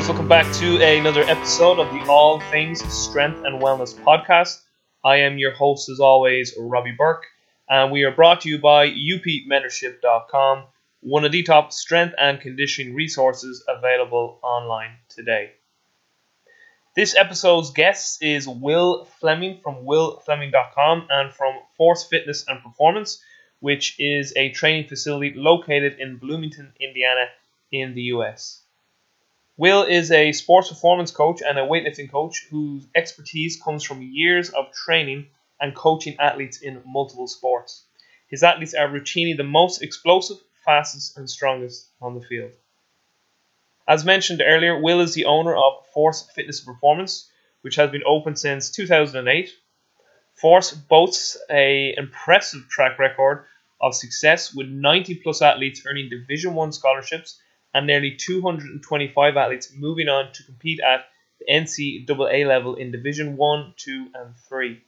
Guys, welcome back to another episode of the All Things Strength and Wellness podcast. I am your host, as always, Robbie Burke, and we are brought to you by upmentorship.com, one of the top strength and conditioning resources available online today. This episode's guest is Will Fleming from willfleming.com and from Force Fitness and Performance, which is a training facility located in Bloomington, Indiana, in the US. Will is a sports performance coach and a weightlifting coach whose expertise comes from years of training and coaching athletes in multiple sports. His athletes are routinely the most explosive, fastest, and strongest on the field. As mentioned earlier, Will is the owner of Force Fitness Performance, which has been open since 2008. Force boasts a impressive track record of success with 90 plus athletes earning Division 1 scholarships and nearly 225 athletes moving on to compete at the NCAA level in Division 1, 2, and 3.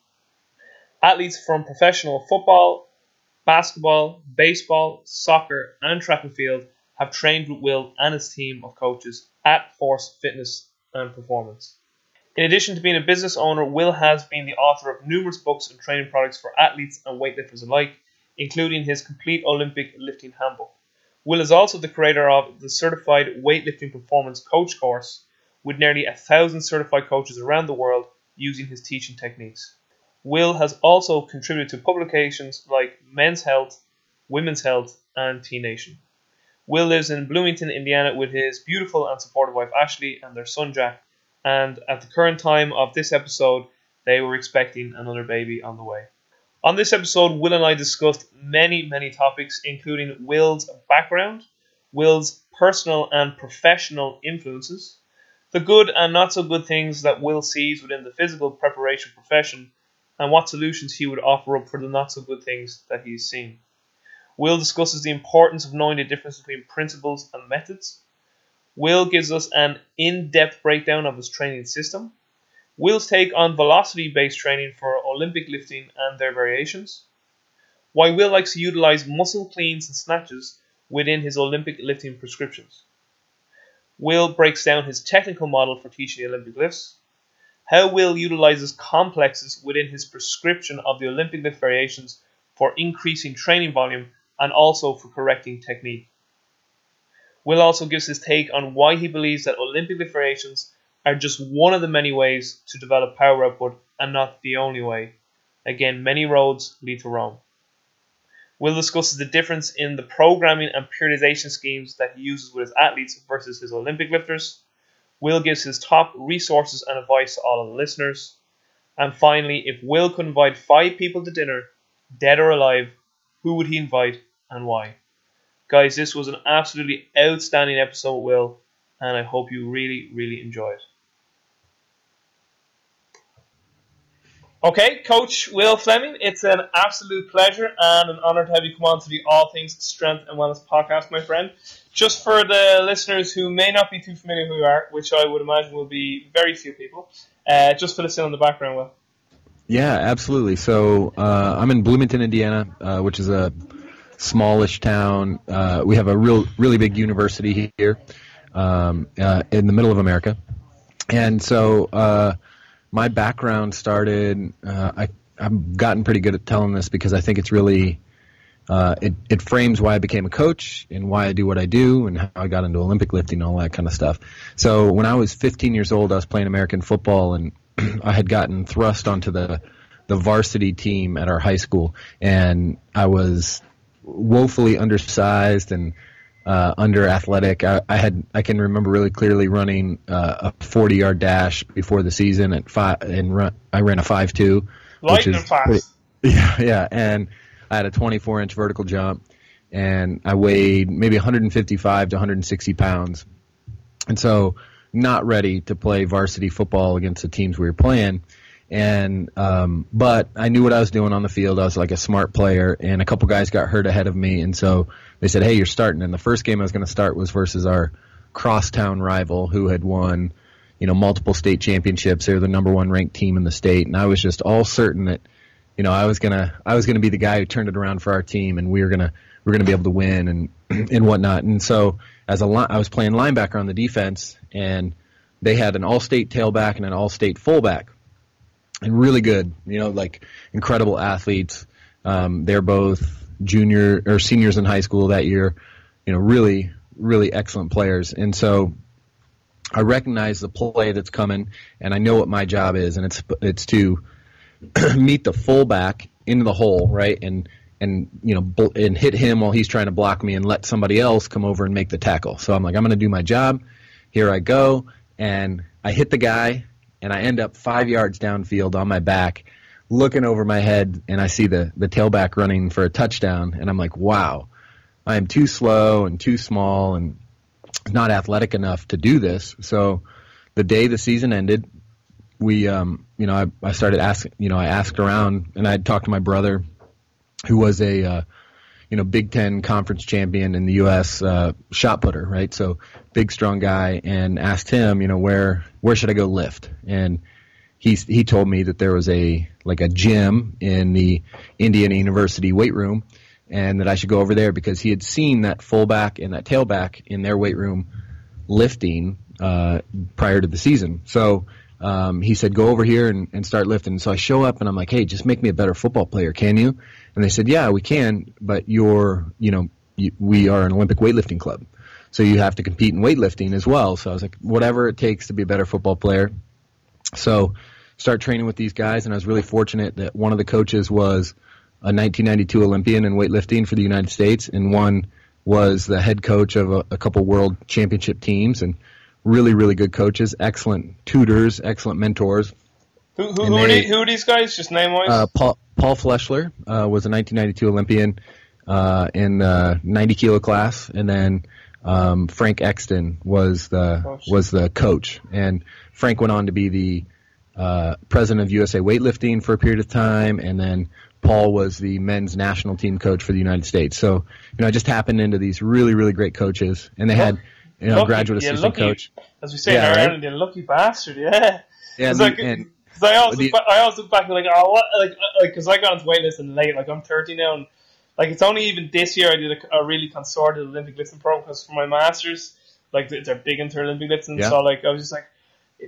Athletes from professional football, basketball, baseball, soccer, and track and field have trained with Will and his team of coaches at Force Fitness and Performance. In addition to being a business owner, Will has been the author of numerous books and training products for athletes and weightlifters alike, including his complete Olympic lifting handbook. Will is also the creator of the Certified Weightlifting Performance Coach course, with nearly a thousand certified coaches around the world using his teaching techniques. Will has also contributed to publications like Men's Health, Women's Health, and T Nation. Will lives in Bloomington, Indiana, with his beautiful and supportive wife Ashley and their son Jack, and at the current time of this episode, they were expecting another baby on the way. On this episode, Will and I discussed many, many topics, including Will's background, Will's personal and professional influences, the good and not so good things that Will sees within the physical preparation profession, and what solutions he would offer up for the not so good things that he's seen. Will discusses the importance of knowing the difference between principles and methods. Will gives us an in depth breakdown of his training system. Will's take on velocity based training for Olympic lifting and their variations. Why Will likes to utilize muscle cleans and snatches within his Olympic lifting prescriptions. Will breaks down his technical model for teaching Olympic lifts. How Will utilizes complexes within his prescription of the Olympic lift variations for increasing training volume and also for correcting technique. Will also gives his take on why he believes that Olympic lift variations are just one of the many ways to develop power output and not the only way. Again, many roads lead to Rome. Will discusses the difference in the programming and periodization schemes that he uses with his athletes versus his Olympic lifters. Will gives his top resources and advice to all of the listeners. And finally, if Will could invite five people to dinner, dead or alive, who would he invite and why? Guys, this was an absolutely outstanding episode, Will, and I hope you really, really enjoy it. Okay, Coach Will Fleming, it's an absolute pleasure and an honor to have you come on to the All Things Strength and Wellness podcast, my friend. Just for the listeners who may not be too familiar who you are, which I would imagine will be very few people, uh, just fill us in on the background, Will. Yeah, absolutely. So uh, I'm in Bloomington, Indiana, uh, which is a smallish town. Uh, we have a real, really big university here um, uh, in the middle of America, and so uh, my background started. Uh, I I've gotten pretty good at telling this because I think it's really uh, it it frames why I became a coach and why I do what I do and how I got into Olympic lifting and all that kind of stuff. So when I was 15 years old, I was playing American football and I had gotten thrust onto the the varsity team at our high school, and I was woefully undersized and uh, under athletic. I, I, had I can remember really clearly running uh, a 40 yard dash before the season at five and run, I ran a five two, which is fast. Yeah, yeah, and I had a 24 inch vertical jump, and I weighed maybe 155 to 160 pounds, and so not ready to play varsity football against the teams we were playing. And um, but I knew what I was doing on the field. I was like a smart player, and a couple guys got hurt ahead of me, and so they said, "Hey, you're starting." And the first game I was going to start was versus our crosstown rival, who had won, you know, multiple state championships. They're the number one ranked team in the state, and I was just all certain that, you know, I was gonna I was gonna be the guy who turned it around for our team, and we were gonna we are gonna be able to win and and whatnot. And so as a li- I was playing linebacker on the defense, and they had an all-state tailback and an all-state fullback, and really good, you know, like incredible athletes. Um, they're both junior or seniors in high school that year, you know, really, really excellent players. And so I recognize the play that's coming, and I know what my job is, and it's it's to meet the fullback into the hole, right, and and you know bl- and hit him while he's trying to block me, and let somebody else come over and make the tackle. So I'm like, I'm going to do my job. Here I go, and I hit the guy, and I end up five yards downfield on my back, looking over my head, and I see the the tailback running for a touchdown, and I'm like, wow, I am too slow and too small and not athletic enough to do this. So the day the season ended, we, um, you know, I, I started asking, you know, I asked around and I talked to my brother who was a, uh, you know, Big Ten conference champion in the U.S. Uh, shot putter, right? So big, strong guy, and asked him, you know, where where should I go lift? And he he told me that there was a like a gym in the Indiana University weight room, and that I should go over there because he had seen that fullback and that tailback in their weight room lifting uh, prior to the season. So um, he said, "Go over here and, and start lifting." So I show up and I'm like, "Hey, just make me a better football player, can you?" And they said, "Yeah, we can, but you're, you know, you, we are an Olympic weightlifting club, so you have to compete in weightlifting as well." So I was like, "Whatever it takes to be a better football player." So start training with these guys, and I was really fortunate that one of the coaches was a 1992 Olympian in weightlifting for the United States, and one was the head coach of a, a couple world championship teams, and really, really good coaches, excellent tutors, excellent mentors. Who, who, who, are, who are these guys? Just name wise. Uh, Paul, Paul Fleschler uh, was a 1992 Olympian uh, in the 90 kilo class, and then um, Frank Exton was the was the coach, and Frank went on to be the uh, president of USA Weightlifting for a period of time, and then Paul was the men's national team coach for the United States. So, you know, I just happened into these really, really great coaches, and they had, you know, lucky, graduate assistant lucky, coach. As we say Yeah, in right? Ireland, you lucky bastard, yeah. Yeah, and- like, and- 'cause I always, look back, I always look back and like, oh, what, like, like, because I got into weightlifting late, like, I'm 30 now, and like, it's only even this year I did a, a really consorted Olympic lifting program because for my masters, like, they're big into Olympic lifting, Yeah. so like, I was just like,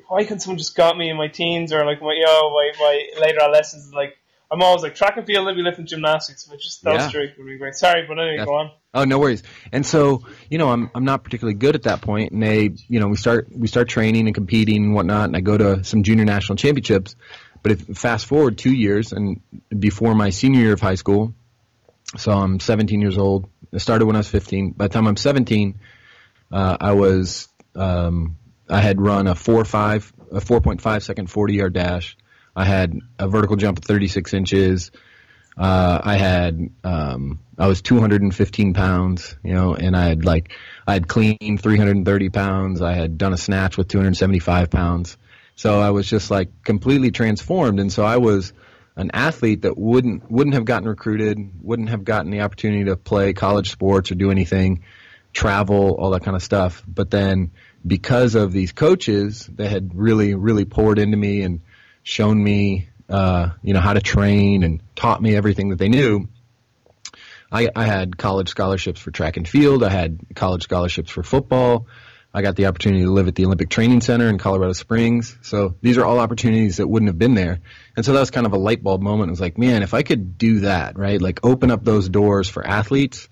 why couldn't someone just got me in my teens or like my, you know, my, my later adolescence, like, I'm always like track and field, Olympic lifting, gymnastics, but just those Yeah. three would be great. Sorry, but anyway, Yeah. go on. Oh, no worries. And so, you know, I'm I'm not particularly good at that point, and they, you know, we start we start training and competing and whatnot, and I go to some junior national championships. But if fast forward two years and before my senior year of high school, so I'm 17 years old. I started when I was 15. By the time I'm 17, uh, I was um, I had run a four five a 4.5 second 40 yard dash. I had a vertical jump of 36 inches. Uh, I had um, I was 215 pounds, you know, and I had like I had cleaned 330 pounds. I had done a snatch with 275 pounds. So I was just like completely transformed, and so I was an athlete that wouldn't wouldn't have gotten recruited, wouldn't have gotten the opportunity to play college sports or do anything, travel, all that kind of stuff. But then because of these coaches that had really really poured into me and shown me uh, you know how to train and taught me everything that they knew. I, I had college scholarships for track and field. I had college scholarships for football. I got the opportunity to live at the Olympic Training Center in Colorado Springs. So these are all opportunities that wouldn't have been there. And so that was kind of a light bulb moment. It was like, man, if I could do that, right? Like open up those doors for athletes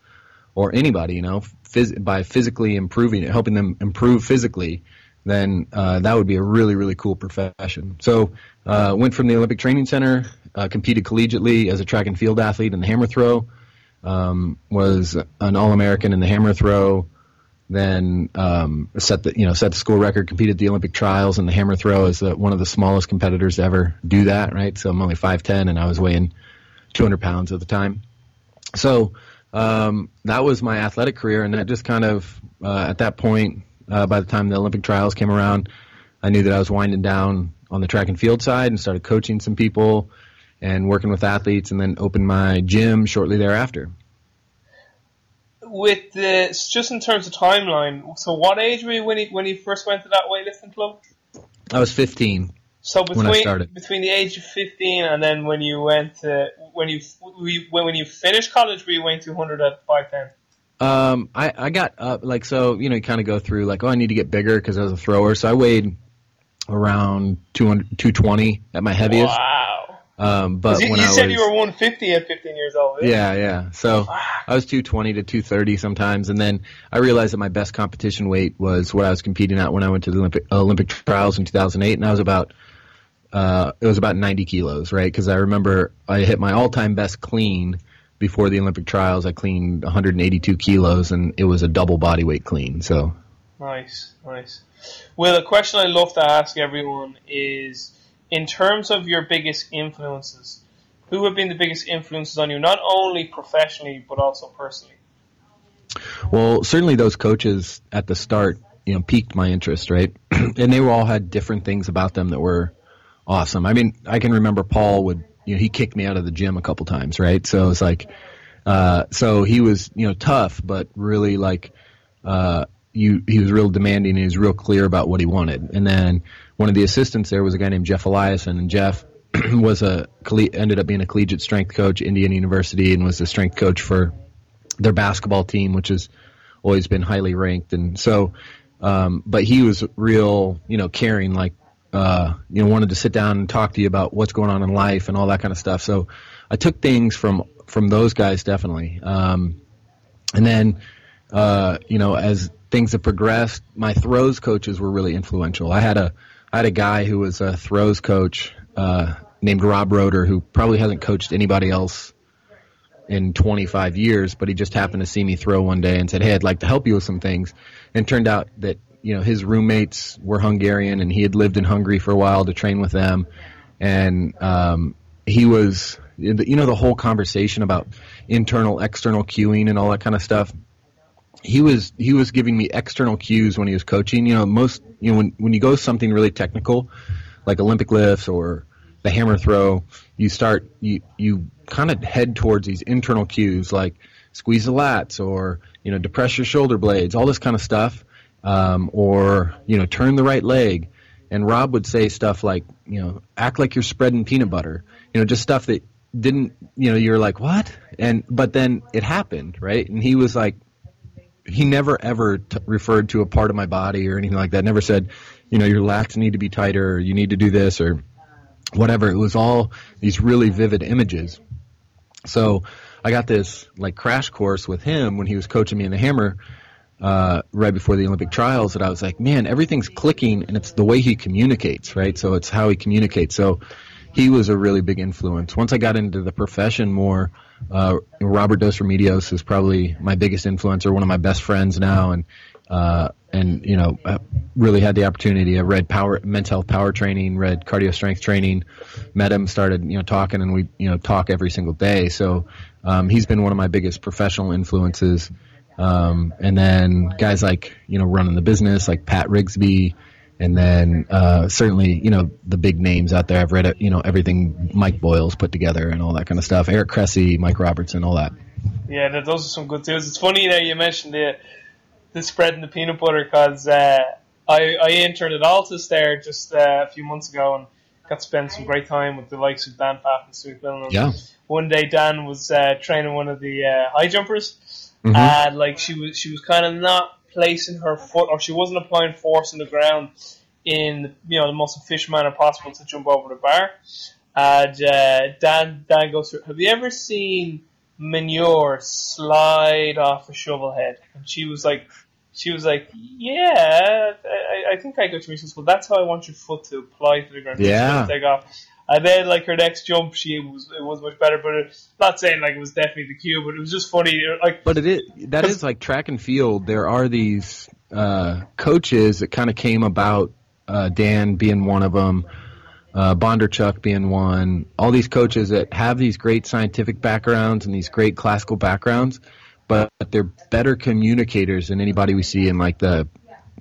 or anybody, you know, phys- by physically improving it, helping them improve physically, then uh, that would be a really, really cool profession. So uh, went from the Olympic Training Center, uh, competed collegiately as a track and field athlete in the hammer throw, um, was an All-American in the hammer throw, then um, set the you know set the school record, competed the Olympic trials in the hammer throw as the, one of the smallest competitors to ever do that. Right, so I'm only 5'10 and I was weighing 200 pounds at the time. So um, that was my athletic career, and that just kind of uh, at that point, uh, by the time the Olympic trials came around, I knew that I was winding down on the track and field side and started coaching some people and working with athletes, and then opened my gym shortly thereafter. With the just in terms of timeline, so what age were you when you when you first went to that weightlifting club? I was 15. So between between the age of fifteen and then when you went to when you when when you finished college, were you weighing two hundred at five ten? Um, I, I got up like so you know you kind of go through like oh I need to get bigger because I was a thrower so I weighed around 200, 220 at my heaviest. Wow. Um, but You, when you I said was, you were 150 at 15 years old. yeah yeah so Wow. I was 220 to 230 sometimes and then I realized that my best competition weight was what I was competing at when I went to the Olympic Olympic trials in 2008 and I was about uh, it was about 90 kilos right because I remember I hit my all time best clean before the Olympic trials I cleaned 182 kilos and it was a double body weight clean so Nice, nice. Well, a question I love to ask everyone is in terms of your biggest influences, who have been the biggest influences on you, not only professionally, but also personally? Well, certainly those coaches at the start, you know, piqued my interest, right? and they all had different things about them that were awesome. I mean, I can remember Paul would, you know, he kicked me out of the gym a couple times, right? So it's like, uh, so he was, you know, tough, but really like, uh, you, he was real demanding and he was real clear about what he wanted. And then one of the assistants there was a guy named Jeff Eliason and Jeff was a, ended up being a collegiate strength coach, Indiana University, and was the strength coach for their basketball team, which has always been highly ranked. And so, um, but he was real, you know, caring, like, uh, you know, wanted to sit down and talk to you about what's going on in life and all that kind of stuff. So I took things from, from those guys definitely. Um, and then, uh, you know, as things have progressed, my throws coaches were really influential. I had a, I had a guy who was a throws coach, uh, named Rob Roeder, who probably hasn't coached anybody else in 25 years, but he just happened to see me throw one day and said, "Hey, I'd like to help you with some things." And turned out that you know his roommates were Hungarian, and he had lived in Hungary for a while to train with them, and um, he was you know the whole conversation about internal external cueing and all that kind of stuff. He was he was giving me external cues when he was coaching. You know, most you know when when you go something really technical, like Olympic lifts or the hammer throw, you start you you kind of head towards these internal cues like squeeze the lats or you know depress your shoulder blades, all this kind of stuff, um, or you know turn the right leg. And Rob would say stuff like you know act like you're spreading peanut butter, you know just stuff that didn't you know you're like what and but then it happened right and he was like he never ever t- referred to a part of my body or anything like that never said you know your lats need to be tighter or you need to do this or whatever. It was all these really vivid images. So I got this like crash course with him when he was coaching me in the hammer uh, right before the Olympic trials that I was like, man, everything's clicking and it's the way he communicates, right? So it's how he communicates. So he was a really big influence. Once I got into the profession more, uh, Robert Dos Remedios is probably my biggest influencer, one of my best friends now, and uh, and you know I really had the opportunity. I read power, mental health power training, read cardio strength training, met him, started you know talking, and we you know talk every single day. So um, he's been one of my biggest professional influences. Um, and then guys like you know running the business like Pat Rigsby, and then uh, certainly you know the big names out there. I've read you know everything Mike Boyle's put together and all that kind of stuff. Eric Cressey, Mike Robertson, all that. Yeah, those are some good tips. It's funny that you mentioned the the spread and the peanut butter because uh, I I interned at Altis there just uh, a few months ago and got to spend some great time with the likes of Dan Pfaff and Stuart McMillan. Yeah. One day Dan was uh, training one of the uh, high jumpers Mhm. and like she was she was kind of not placing her foot or she wasn't applying force on the ground in you know the most efficient manner possible to jump over the bar. And uh, Dan Dan goes through. Have you ever seen manure slide off a shovel head? And she was like, she was like, yeah, I, I think I you. She says, well, that's how I want your foot to apply to the ground. Yeah. Take off. And then, like her next jump, she was it was much better. But it, not saying like it was definitely the cue, but it was just funny. Like But it is that is like track and field. There are these uh, coaches that kind of came about. Uh, Dan being one of them, uh, Bondarchuk being one. All these coaches that have these great scientific backgrounds and these great classical backgrounds, but they're better communicators than anybody we see in like the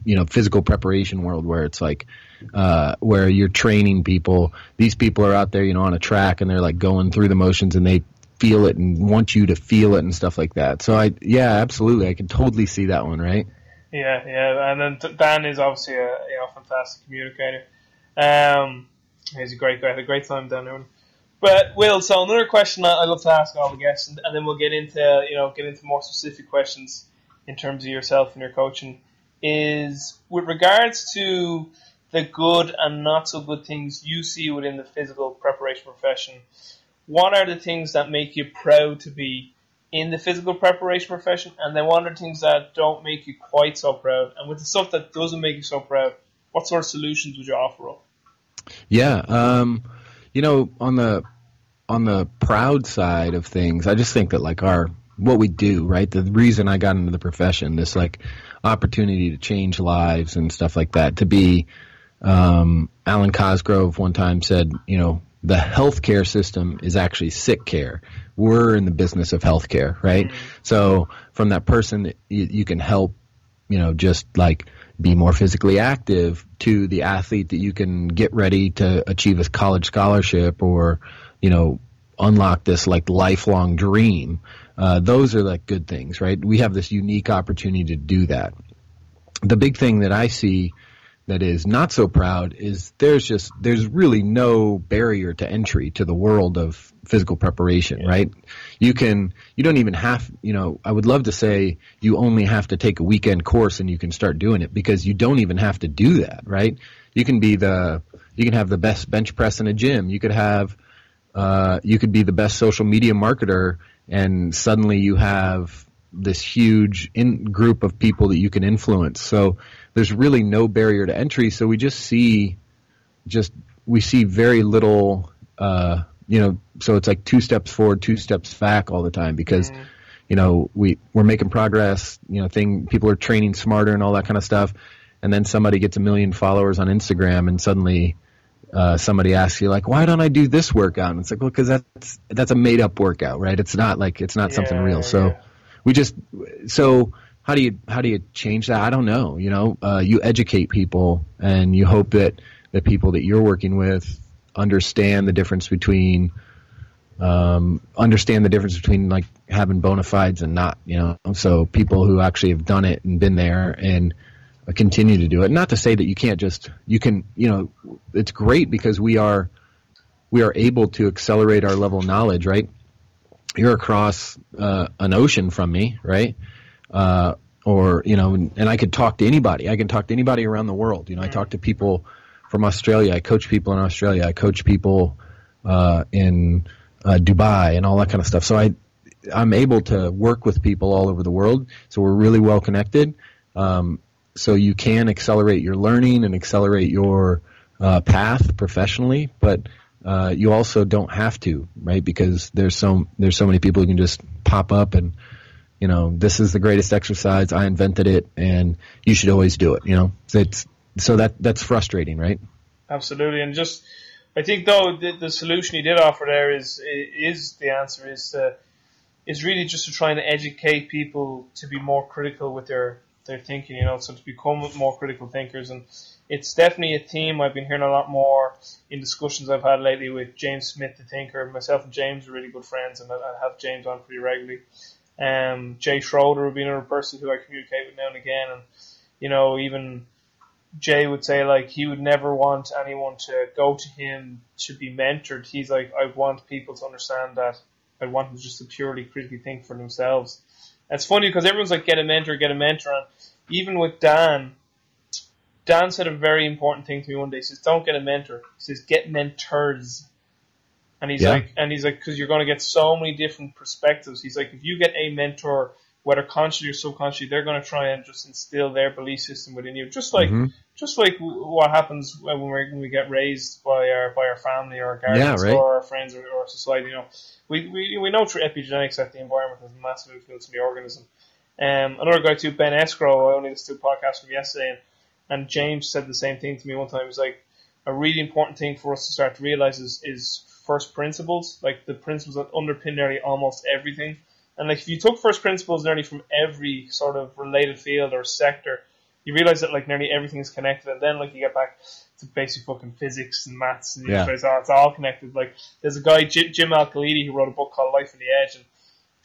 you know physical preparation world where it's like uh, where you're training people. These people are out there, you know, on a track and they're like going through the motions and they feel it and want you to feel it and stuff like that. So I, yeah, absolutely, I can totally see that one, right? Yeah, yeah, and then Dan is obviously a you know fantastic communicator. Um, he's a great guy. Had a great time down there. But Will, so another question I love to ask all the guests, and, and then we'll get into you know get into more specific questions. in terms of yourself and your coaching is with regards to the good and not so good things you see within the physical preparation profession. What are the things that make you proud to be in the physical preparation profession, and then what are the things that don't make you quite so proud? And with the stuff that doesn't make you so proud, what sort of solutions would you offer up? Yeah, um, you know, on the on the proud side of things, I just think that like our what we do, right? The reason I got into the profession, this like opportunity to change lives and stuff like that, to be um, Alwyn Cosgrove one time said, you know, the healthcare system is actually sick care. We're in the business of healthcare, right? Mm-hmm. So from that person, you, you can help, you know, just like be more physically active to the athlete that you can get ready to achieve a college scholarship or, you know, unlock this like lifelong dream. Uh, those are like good things, right? We have this unique opportunity to do that. The big thing that I see that is not so proud is there's just there's really no barrier to entry to the world of physical preparation, yeah. right? You can you don't even have, you know, I would love to say you only have to take a weekend course and you can start doing it because you don't even have to do that, right? You can be the you can have the best bench press in a gym. You could have uh, you could be the best social media marketer and suddenly you have this huge in group of people that you can influence. So there's really no barrier to entry. So we just see, just we see very little, uh, you know. So it's like two steps forward, two steps back all the time because, mm. you know, we we're making progress. You know, thing people are training smarter and all that kind of stuff. And then somebody gets a million followers on Instagram, and suddenly uh, somebody asks you like, "Why don't I do this workout?" And it's like, well, because that's that's a made up workout, right? It's not like it's not yeah, something real. So yeah. we just so how do you how do you change that? I don't know. You know, uh, you educate people, and you hope that the people that you're working with understand the difference between um, understand the difference between like having bona fides and not. You know, so people who actually have done it and been there and continue to do it. Not to say that you can't just you can. You know, it's great because we are we are able to accelerate our level of knowledge. Right, you're across uh, an ocean from me, right? uh, or you know, and, and, I could talk to anybody. I can talk to anybody around the world. You know, I talk to people from Australia. I coach people in Australia. I coach people uh, in uh, Dubai and all that kind of stuff. So I, I'm able to work with people all over the world. So we're really well connected. Um, so you can accelerate your learning and accelerate your uh, path professionally, but uh, you also don't have to, right? Because there's so there's so many people who can just pop up and you know, this is the greatest exercise. I invented it, and you should always do it. You know, it's so that that's frustrating, right? Absolutely, and just I think though the, the solution you did offer there is is the answer is uh, is really just to try and educate people to be more critical with their their thinking. You know, so to become more critical thinkers, and it's definitely a theme I've been hearing a lot more in discussions I've had lately with James Smith, the thinker. Myself and James are really good friends, and I have James on pretty regularly. Um, Jay Schroeder would be another person who I communicate with now and again, and you know, even Jay would say like he would never want anyone to go to him to be mentored. He's like, I want people to understand that I want them just to purely critically think for themselves. It's funny because everyone's like, get a mentor, get a mentor, and even with Dan, Dan said a very important thing to me one day. He says, "Don't get a mentor." He says, "Get mentors." And he's yeah. like, and he's like, because you're going to get so many different perspectives. He's like, if you get a mentor, whether consciously or subconsciously, they're going to try and just instill their belief system within you, just like, mm-hmm. just like what happens when we when we get raised by our by our family or our guardians yeah, right. or our friends or, or society. You know, we, we we know through epigenetics that the environment has a massive influence on the organism. Um, another guy too, Ben Escrow. I only listened to a podcast from yesterday, and, and James said the same thing to me one time. He was like, a really important thing for us to start to realize is, is first principles, like the principles that underpin nearly almost everything. And like if you took first principles nearly from every sort of related field or sector, you realize that like nearly everything is connected. And then like you get back to basic fucking physics and maths, and yeah. realize, oh, it's all connected. Like there's a guy Jim Al-Khalili who wrote a book called Life on the Edge, and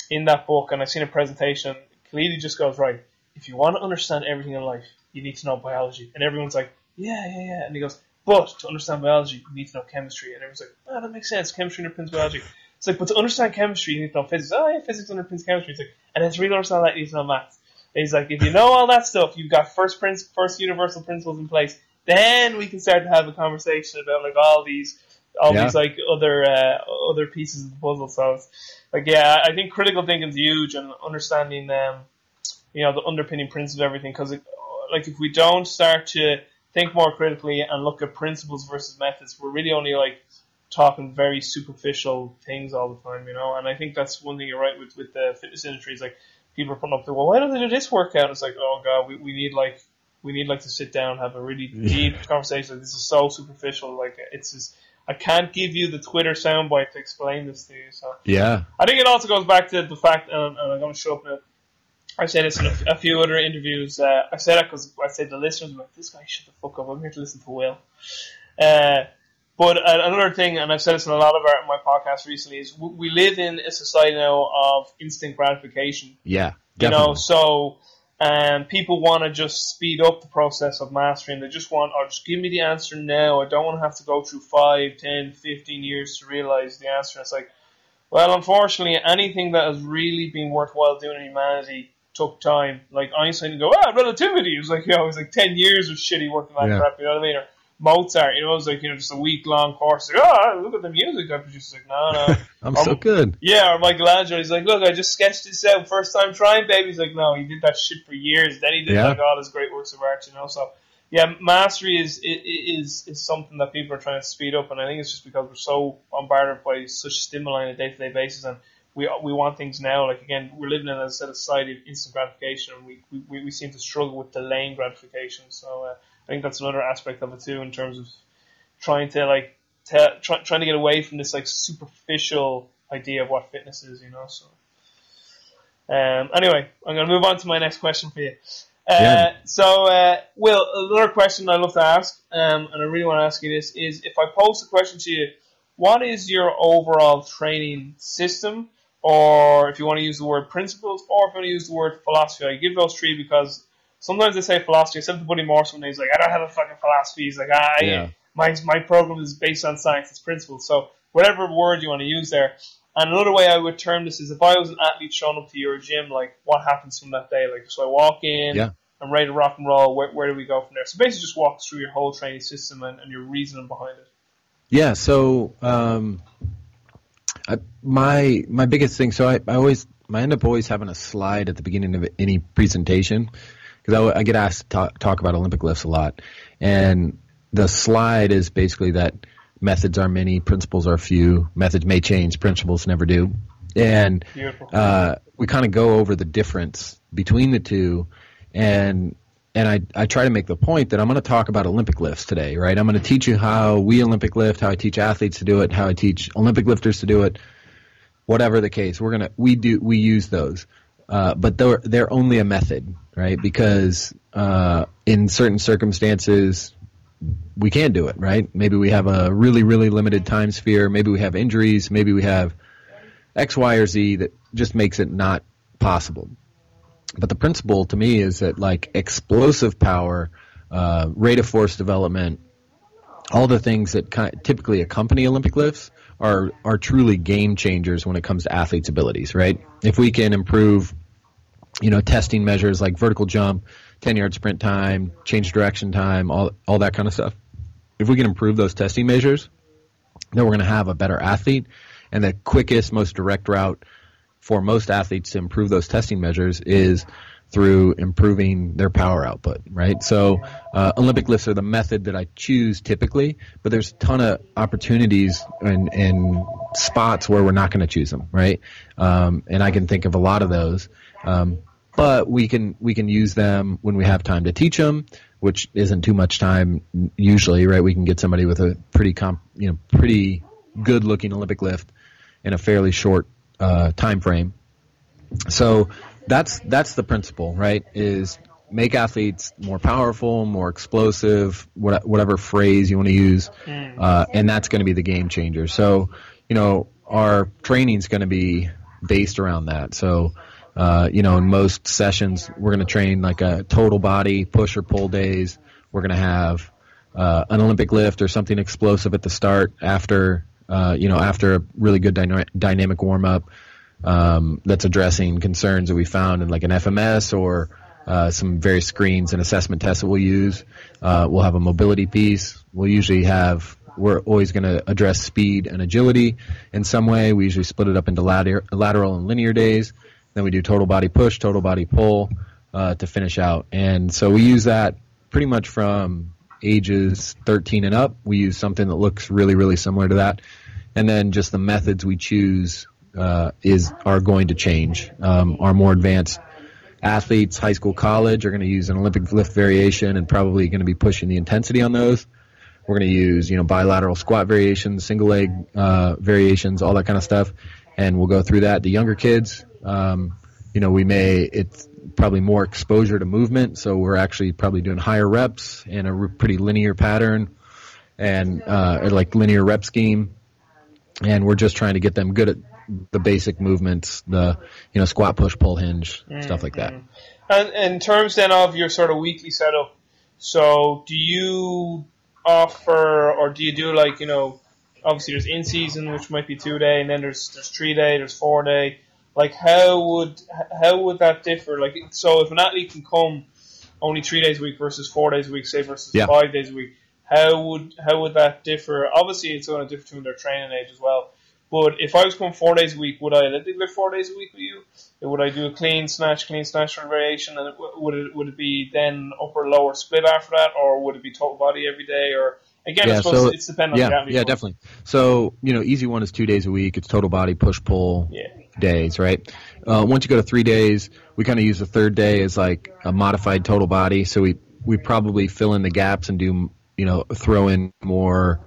in that book, and I've seen a presentation, Khalidi just goes right. If you want to understand everything in life, you need to know biology. And everyone's like, yeah, yeah, yeah. And he goes, but to understand biology, you need to know chemistry. And everyone's like, oh, that makes sense. Chemistry underpins biology. It's like, but to understand chemistry, you need to know physics. Oh, yeah, physics underpins chemistry. It's like, and then to really understand that, you need to know maths. He's like, if you know all that stuff, you've got first prince, first universal principles in place. Then we can start to have a conversation about like all these, all Yeah. these like other uh, other pieces of the puzzle. So it's like, yeah, I think critical thinking is huge and understanding um, you know, the underpinning principles of everything. Because like if we don't start to think more critically and look at principles versus methods, we're really only like talking very superficial things all the time, you know. And I think that's one thing you're right with with the fitness industry is like people are putting up the well, why don't they do this workout? It's like, oh god, we, we need like we need like to sit down and have a really deep conversation. Like, this is so superficial. Like it's just I can't give you the Twitter soundbite to explain this to you. So Yeah. I think it also goes back to the fact, and, and I'm going to show up now. I said this in a, a few other interviews. Uh, I said that because I said the listeners were like, "This guy shut the fuck up." I'm here to listen to Will. Uh, but uh, another thing, and I've said this in a lot of our my podcasts recently, is we, we live in a society now of instant gratification. Yeah. You Definitely. know, so um, people want to just speed up the process of mastering. They just want, or just give me the answer now. I don't want to have to go through 5, 10, 15 years to realize the answer. It's like, well, unfortunately, anything that has really been worthwhile doing in humanity took time. Like Einstein go, ah, relativity. It was like, you know, it was like 10 years of shitty working on that Yeah. crap, you know what I mean? Or Mozart, you know, it was like, you know, just a week long course. Like, oh, look at the music I produced. Like, no, no. I'm so um, good. Yeah, or Michelangelo, he's like, look, I just sketched this out, first time trying, baby. He's like, no, he did that shit for years. Then he did Yeah. like all his great works of art, you know. So, yeah, mastery is is is something that people are trying to speed up, and I think it's just because we're so bombarded by such stimuli on a day to day basis, and we we want things now. Like again, we're living in a set of society of instant gratification, and we we, we seem to struggle with delaying gratification. So, uh, I think that's another aspect of it too, in terms of trying to like te- try, trying to get away from this like superficial idea of what fitness is, you know. So, um, anyway, I'm going to move on to my next question for you. Uh, Yeah. So, uh, Will, another question I love to ask, um, and I really want to ask you this is: if I pose a question to you, what is your overall training system, or if you want to use the word principles, or if you want to use the word philosophy? I give those three because sometimes they say philosophy. I said to Buddy Morris one he's like, "I don't have a fucking philosophy." He's like, "I." Yeah. my my program is based on science, it's principles. So whatever word you want to use there. And another way I would term this is if I was an athlete showing up to your gym, like what happens from that day? Like so I walk in, Yeah. I'm ready to rock and roll. Where, where do we go from there? So basically, just walk through your whole training system and, and your reasoning behind it. Yeah. So um, I, my my biggest thing. So I, I always I end up always having a slide at the beginning of any presentation because I, I get asked to talk, talk about Olympic lifts a lot, and the slide is basically that methods are many, principles are few. Methods may change, principles never do, and uh, we kind of go over the difference between the two, and and I, I try to make the point that I'm going to talk about Olympic lifts today, right? I'm going to teach you how we Olympic lift, how I teach athletes to do it, how I teach Olympic lifters to do it, whatever the case. We're gonna we do we use those, uh, but they're they're only a method, right? Because uh, in certain circumstances, we can do it, right? Maybe we have a really really limited time sphere. Maybe we have injuries. Maybe we have X, Y, or Z that just makes it not possible. But the principle to me is that like explosive power, uh, rate of force development, all the things that typically accompany Olympic lifts are are truly game changers when it comes to athletes' abilities. Right? If we can improve, you know, testing measures like vertical jump, ten yard sprint time, change direction time, all all that kind of stuff. If we can improve those testing measures, then we're going to have a better athlete. And the quickest, most direct route for most athletes to improve those testing measures is through improving their power output, right? So, uh, Olympic lifts are the method that I choose typically, but there's a ton of opportunities and, and spots where we're not going to choose them, right? Um, and I can think of a lot of those. Um, but we can we can use them when we have time to teach them, which isn't too much time usually, right? We can get somebody with a pretty comp, you know, pretty good looking Olympic lift in a fairly short uh, time frame. So that's that's the principle, right? Is make athletes more powerful, more explosive, what, whatever phrase you want to use, uh, and that's going to be the game changer. So, you know, our training is going to be based around that. So, uh, you know, in most sessions, we're going to train like a total body push or pull days. We're going to have uh, an Olympic lift or something explosive at the start after, uh, you know, after a really good dyna- dynamic warm up um, that's addressing concerns that we found in like an FMS or uh, some various screens and assessment tests that we'll use. Uh, we'll have a mobility piece. We'll usually have we're always going to address speed and agility in some way. We usually split it up into lateral, lateral and linear days. Then we do total body push, total body pull uh, to finish out. And so we use that pretty much from ages 13 and up. We use something that looks really, really similar to that. And then just the methods we choose uh, is are going to change. Um, our more advanced athletes, high school, college, are going to use an Olympic lift variation and probably going to be pushing the intensity on those. We're going to use, you know, bilateral squat variations, single leg uh, variations, all that kind of stuff, and we'll go through that. The younger kids, um, you know, we may it's probably more exposure to movement, so we're actually probably doing higher reps in a pretty linear pattern and uh, like linear rep scheme, and we're just trying to get them good at the basic movements, the you know squat, push, pull, hinge, mm-hmm. stuff like that. And in terms then of your sort of weekly setup, so do you offer, or do you do like you know, obviously there's in season, which might be two day, and then there's there's three day, there's four day. Like how would how would that differ? Like so, if an athlete can come only three days a week versus four days a week, say versus yeah. five days a week, how would how would that differ? Obviously, it's going to differ between their training age as well. But if I was coming four days a week, would I Olympic lift four days a week with you? Would I do a clean snatch, clean snatch variation, and would it would it be then upper lower split after that, or would it be total body every day, or again, yeah, so, it's dependent yeah, on the Yeah, definitely. So you know, easy one is two days a week. It's total body push pull yeah. Days, right? Uh, once you go to three days, we kind of use the third day as like a modified total body. So we we probably fill in the gaps and do you know throw in more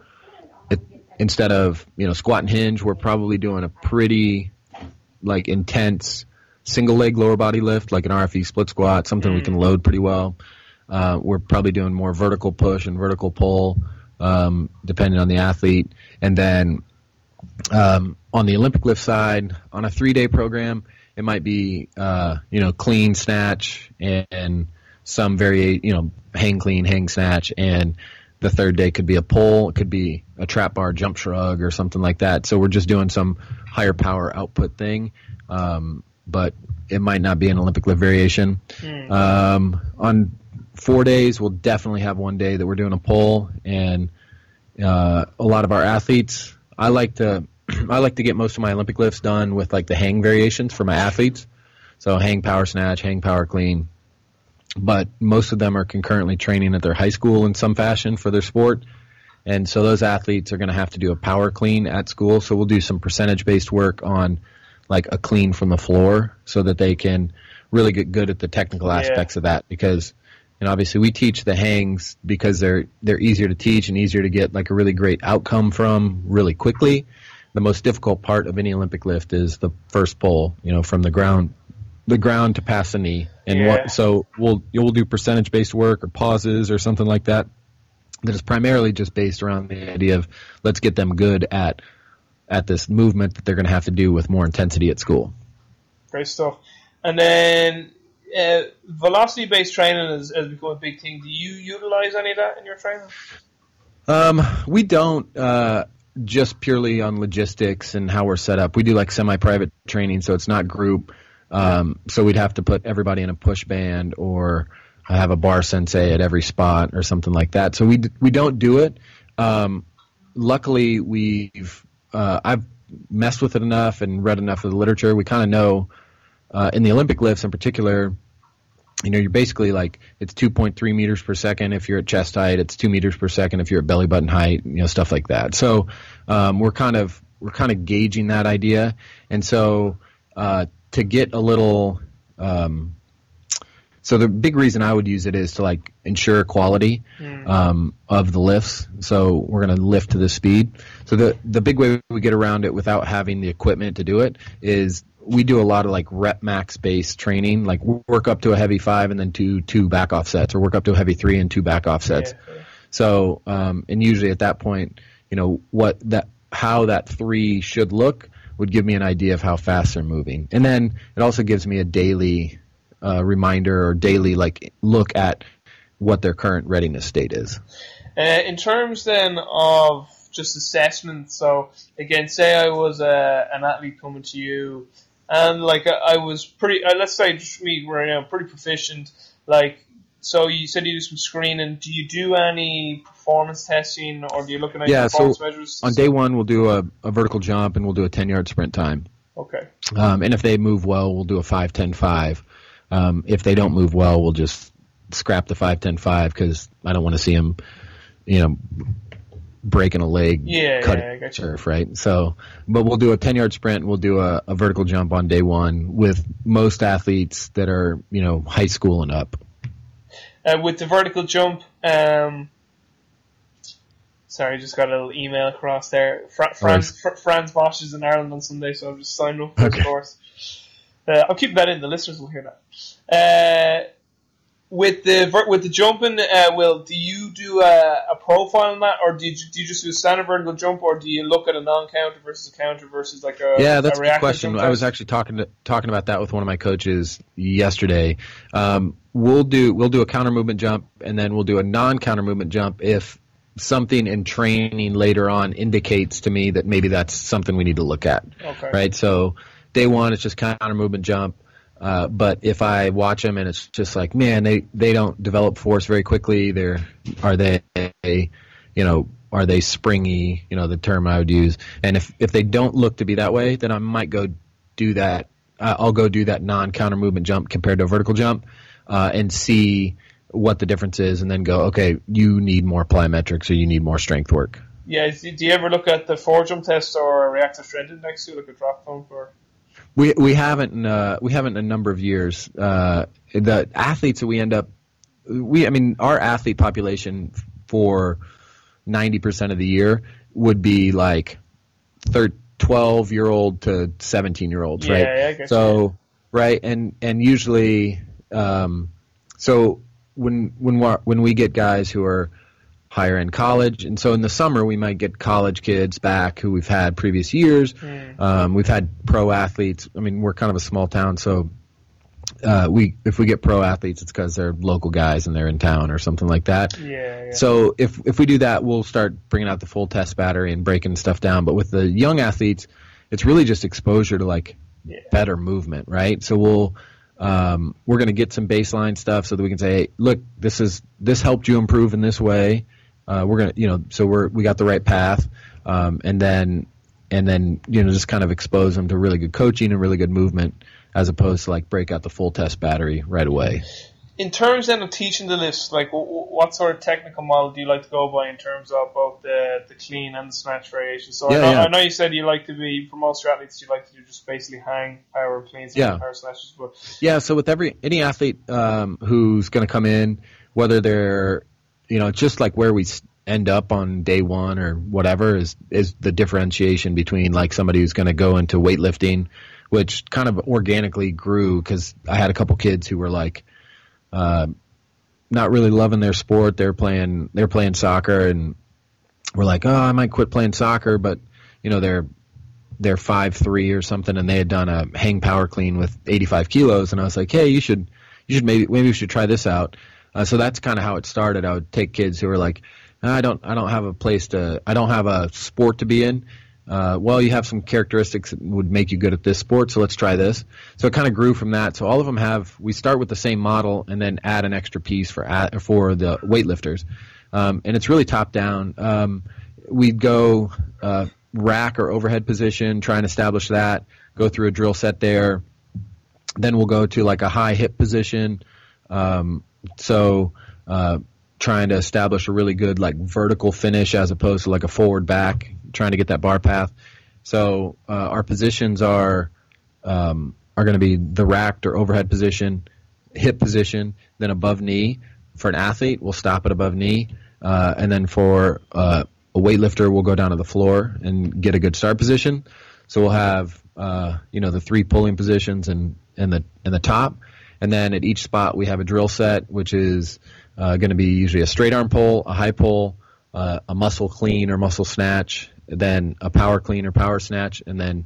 instead of you know squat and hinge, we're probably doing a pretty like intense single leg lower body lift, like an RFE split squat, something mm. we can mm. load pretty well. Uh, we're probably doing more vertical push and vertical pull, um, depending on the athlete. And then um, on the Olympic lift side, on a three day program, it might be uh, you know clean snatch and, and some vari you know hang clean, hang snatch, and the third day could be a pull, it could be a trap bar jump shrug or something like that. So we're just doing some higher power output thing, um, but it might not be an Olympic lift variation. Mm. Um, on four days, we'll definitely have one day that we're doing a pull, and uh, a lot of our athletes. I like to I like to get most of my Olympic lifts done with like the hang variations for my athletes. So hang power snatch, hang power clean, but most of them are concurrently training at their high school in some fashion for their sport. And so those athletes are going to have to do a power clean at school. So we'll do some percentage based work on like a clean from the floor so that they can really get good at the technical aspects yeah. of that because and obviously we teach the hangs because they're they're easier to teach and easier to get like a really great outcome from really quickly. The most difficult part of any Olympic lift is the first pull, you know, from the ground the ground to pass a knee. And yeah. what, so we'll you'll do percentage based work or pauses or something like that. That is primarily just based around the idea of let's get them good at at this movement that they're going to have to do with more intensity at school. Great stuff. And then uh, velocity based training has, has become a big thing. Do you utilize any of that in your training? Um, we don't. Uh, just purely on logistics and how we're set up. We do like semi-private training, so it's not group. Um, so we'd have to put everybody in a push band or have a bar sensei at every spot or something like that. So we we don't do it. Um, luckily, we've uh, I've messed with it enough and read enough of the literature. We kind of know uh, in the Olympic lifts in particular. You know, you're basically like it's 2.3 meters per second if you're at chest height. It's two meters per second if you're at belly button height. You know, stuff like that. So um, we're kind of we're kind of gauging that idea, and so uh, to get a little. Um, so the big reason I would use it is to like ensure quality um, of the lifts. So we're going to lift to the speed. So the the big way we get around it without having the equipment to do it is we do a lot of like rep max based training, like work up to a heavy five and then two two back off sets, or work up to a heavy three and two back off sets. Yeah. So um, and usually at that point, you know what that how that three should look would give me an idea of how fast they're moving. And then it also gives me a daily uh, reminder or daily like look at what their current readiness state is. Uh, in terms then of just assessment, so again, say I was a, uh, an athlete coming to you, and like I, I was pretty, uh, let's say just me right now, pretty proficient. like so you said you do some screening. Do you do any performance testing, or do you look at any Yeah, so measures? On day one, we'll do a, a vertical jump and we'll do a 10 yard sprint time. Okay. Um, and if they move well, we'll do a 5 10 5. Um, if they don't move well, we'll just scrap the 5 10 5 because I don't want to see them, you know, breaking a leg, Yeah, cutting yeah, I got turf, right? So, but we'll do a 10 yard sprint we'll do a, a vertical jump on day one with most athletes that are, you know, high school and up. Uh, with the vertical jump, um, sorry, just got a little email across there. Fra- Frans, Fr- Frans Bosch is in Ireland on Sunday, so I've just signed up for Okay. his course. Uh, I'll keep that in. The listeners will hear that. Uh, with the with the jumping, uh, Will, do you do a, a profile on that, or do you, do you just do a standard vertical jump, or do you look at a non-counter versus a counter versus like a Yeah, that's a good question. I was actually talking to, talking about that with one of my coaches yesterday. Um, we'll do we'll do a counter movement jump, and then we'll do a non counter movement jump if something in training later on indicates to me that maybe that's something we need to look at. okay. Right. So day one, it's just counter movement jump. Uh, but if I watch them and it's just like, man, they, they don't develop force very quickly. They're are they, you know, are they springy? You know, the term I would use. And if if they don't look to be that way, then I might go do that. Uh, I'll go do that non counter movement jump compared to a vertical jump, uh, and see what the difference is, and then go, okay, you need more plyometrics or you need more strength work. Yeah, do you ever look at the four jump test or a reactive strength index too, like a drop jump or? We we haven't in, uh, we haven't in a number of years. Uh, the athletes that we end up, we I mean our athlete population for ninety percent of the year would be like thir- twelve year old to seventeen year olds, Yeah, right? yeah, I guess. So right, and and usually, um, so when when when we get guys who are higher end college, and so in the summer we might get college kids back who we've had previous years. Hmm. Um, we've had pro athletes. I mean, we're kind of a small town, so uh, we if we get pro athletes, it's because they're local guys and they're in town or something like that. Yeah, yeah. So if if we do that, we'll start bringing out the full test battery and breaking stuff down. But with the young athletes, it's really just exposure to like Yeah. better movement, right? So we'll um, we're going to get some baseline stuff so that we can say, hey, look, this is this helped you improve in this way. Uh, we're gonna, you know, so we're we got the right path, um, and then and then you know just kind of expose them to really good coaching and really good movement, as opposed to like break out the full test battery right away. in terms then of teaching the lifts, like what sort of technical model do you like to go by in terms of both the, the clean and the snatch variation? So I, Yeah, know, yeah. I know you said you like to be for most athletes, you like to do just basically hang power cleans Yeah. and power snatches, but Yeah, so with every any athlete um, who's going to come in, whether they're you know just like where we end up on day one or whatever is is the differentiation between like somebody who's going to go into weightlifting, which kind of organically grew because I had a couple kids who were like. Uh, not really loving their sport. They're playing they're playing soccer and we're like, oh, I might quit playing soccer, but you know they're they're five three or something, and they had done a hang power clean with 85 kilos, and I was like, hey, you should you should maybe maybe we should try this out. Uh, so that's kind of how it started. I would take kids who were like, I don't I don't have a place to I don't have a sport to be in. Uh, well, you have some characteristics that would make you good at this sport, so let's try this. So it kind of grew from that. So all of them have. We start with the same model and then add an extra piece for for the weightlifters, um, and it's really top down. Um, we'd go uh, rack or overhead position, try and establish that. Go through a drill set there. Then we'll go to like a high hip position. Um, so uh, trying to establish a really good like vertical finish as opposed to like a forward back, trying to get that bar path. So uh, our positions are um, are going to be the racked or overhead position, hip position, then above knee. For an athlete, we'll stop at above knee, uh, and then for uh, a weightlifter, we'll go down to the floor and get a good start position. So we'll have uh, you know the three pulling positions and and the and the top, and then at each spot we have a drill set, which is uh, going to be usually a straight arm pull, a high pull, uh, a muscle clean or muscle snatch, then a power clean or power snatch, and then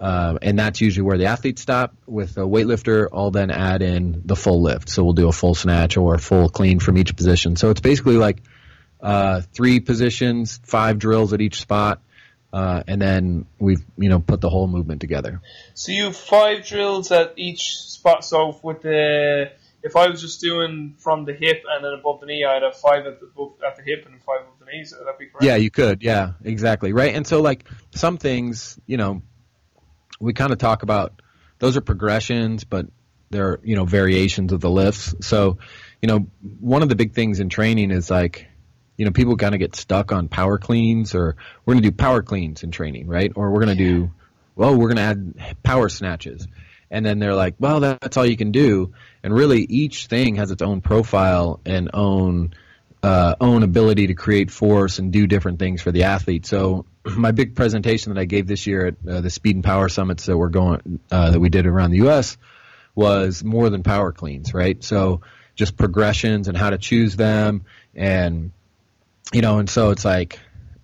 uh, and that's usually where the athletes stop. With a weightlifter, I'll then add in the full lift. So we'll do a full snatch or a full clean from each position. So it's basically like uh, three positions, five drills at each spot, uh, and then we've you know put the whole movement together. So you have five drills at each spot. So with the if I was just doing from the hip and then above the knee, I'd have five at the at the hip and five above the knees. Would that be correct? Yeah, you could. Yeah, exactly. Right. And so, like, some things, you know, we kind of talk about those are progressions, but they're, you know, variations of the lifts. So, you know, one of the big things in training is like, you know, people kind of get stuck on power cleans or we're going to do power cleans in training, right? Or we're going to do, well, we're going to add power snatches. And then they're like, well, that's all you can do. And really, each thing has its own profile and own uh, own ability to create force and do different things for the athlete. So my big presentation that I gave this year at uh, the Speed and Power Summits that we're going uh, that we did around the U.S. was more than power cleans, right? So just progressions and how to choose them, and you know, and so it's like,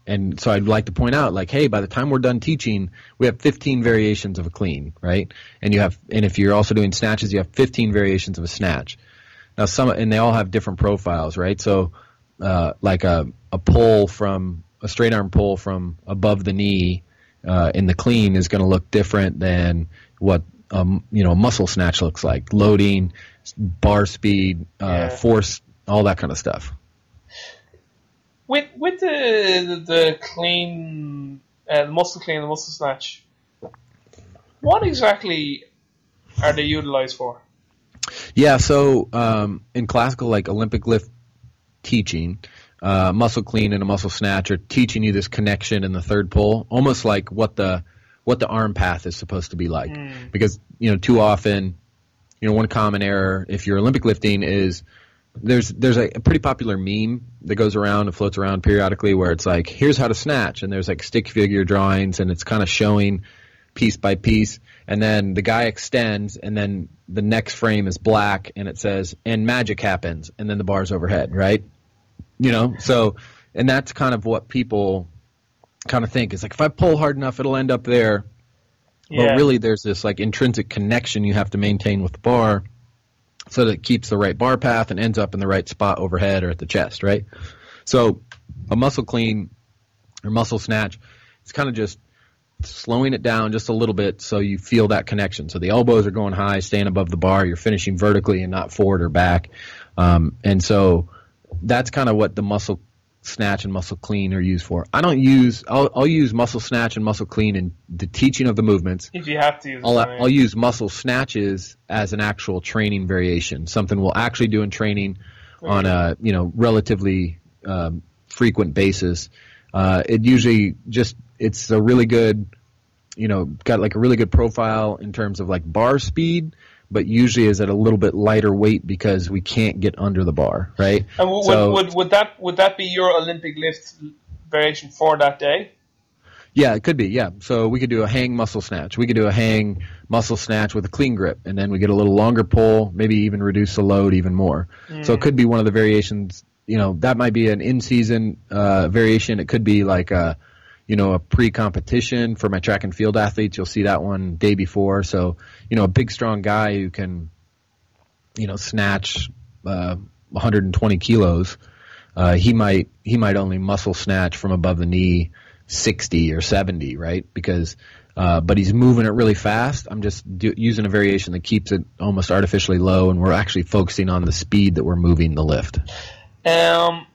and so I'd like to point out, like, hey, by the time we're done teaching, we have 15 variations of a clean, right? And you have, and if you're also doing snatches, you have 15 variations of a snatch. Now some, and they all have different profiles, right? So, uh, like a a pull from a straight arm pull from above the knee uh, in the clean is going to look different than what um, you know a muscle snatch looks like. Loading, bar speed, uh, Yeah. force, all that kind of stuff. With with the the, clean, uh, the muscle clean, the muscle snatch. What exactly are they utilized for? Yeah, so um, in classical like Olympic lift teaching, uh, muscle clean and a muscle snatch are teaching you this connection in the third pull, almost like what the what the arm path is supposed to be like. Because you know, too often, you know, one common error if you're Olympic lifting is there's there's a, a pretty popular meme that goes around and floats around periodically where it's like here's how to snatch. And there's like stick figure drawings and it's kind of showing piece by piece. And then the guy extends and then the next frame is black and it says and magic happens. And then the bar's overhead right? You know? So and that's kind of what people kind of think. Is like if i pull hard enough it'll end up there. Yeah. but really there's this like intrinsic connection you have to maintain with the bar so that it keeps the right bar path and ends up in the right spot overhead or at the chest right so a muscle clean or muscle snatch it's kind of just slowing it down just a little bit so you feel that connection. So the elbows are going high, staying above the bar. You're finishing vertically and not forward or back. Um, and so that's kind of what the muscle snatch and muscle clean are used for. I don't use. I'll, I'll use muscle snatch and muscle clean in the teaching of the movements. If you have to I'll. I'll use muscle snatches as an actual training variation, something we'll actually do in training on a you know relatively um, frequent basis. Uh, it usually just it's a really good, you know, got like a really good profile in terms of like bar speed, but usually is at a little bit lighter weight because we can't get under the bar, right? And w- So- would, would, would that would that be your Olympic lift variation for that day? Yeah, it could be. Yeah, so we could do a hang muscle snatch. We could do a hang muscle snatch with a clean grip, and then we get a little longer pull, maybe even reduce the load even more. So it could be one of the variations. You know, that might be an in-season uh, variation. It could be like a, you know, a pre-competition for my track and field athletes. You'll see that one day before. So you know, a big, strong guy who can, you know, snatch uh, 120 kilos. Uh, he might he might only muscle snatch from above the knee 60 or 70, right? Because, uh, but he's moving it really fast. I'm just do, using a variation that keeps it almost artificially low, and we're actually focusing on the speed that we're moving the lift. Um,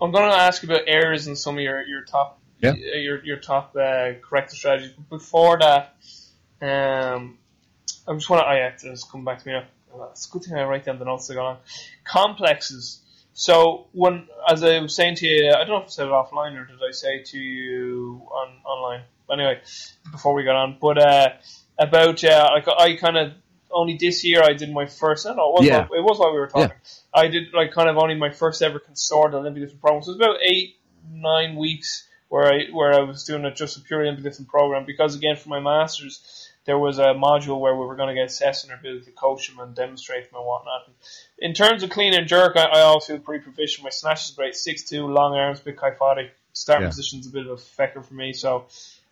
I'm going to ask about errors in some of your your top Yeah. uh, your your top uh, corrective strategies. But before that, um, I just want to. I have to just come back to me. now. It's a good thing I write down the notes that go on. Complexes. So when, as I was saying to you, I don't know if I said it offline or did I say to you on online. Anyway, before we got on, but uh, about uh, like I kind of only this year I did my first. I don't know, it was, Yeah. while, it was while we were talking. I did like kind of only my first ever consorted Olympic lifting program. So it was about eight, nine weeks where I where I was doing it just a pure lifting program because again for my masters there was a module where we were going to get assessed our ability to coach them and demonstrate them and whatnot. And in terms of clean and jerk, I, I also feel pretty proficient. My snatch is great, six two, long arms, bit kyphotic. Starting Yeah. position's a bit of a fecker for me, so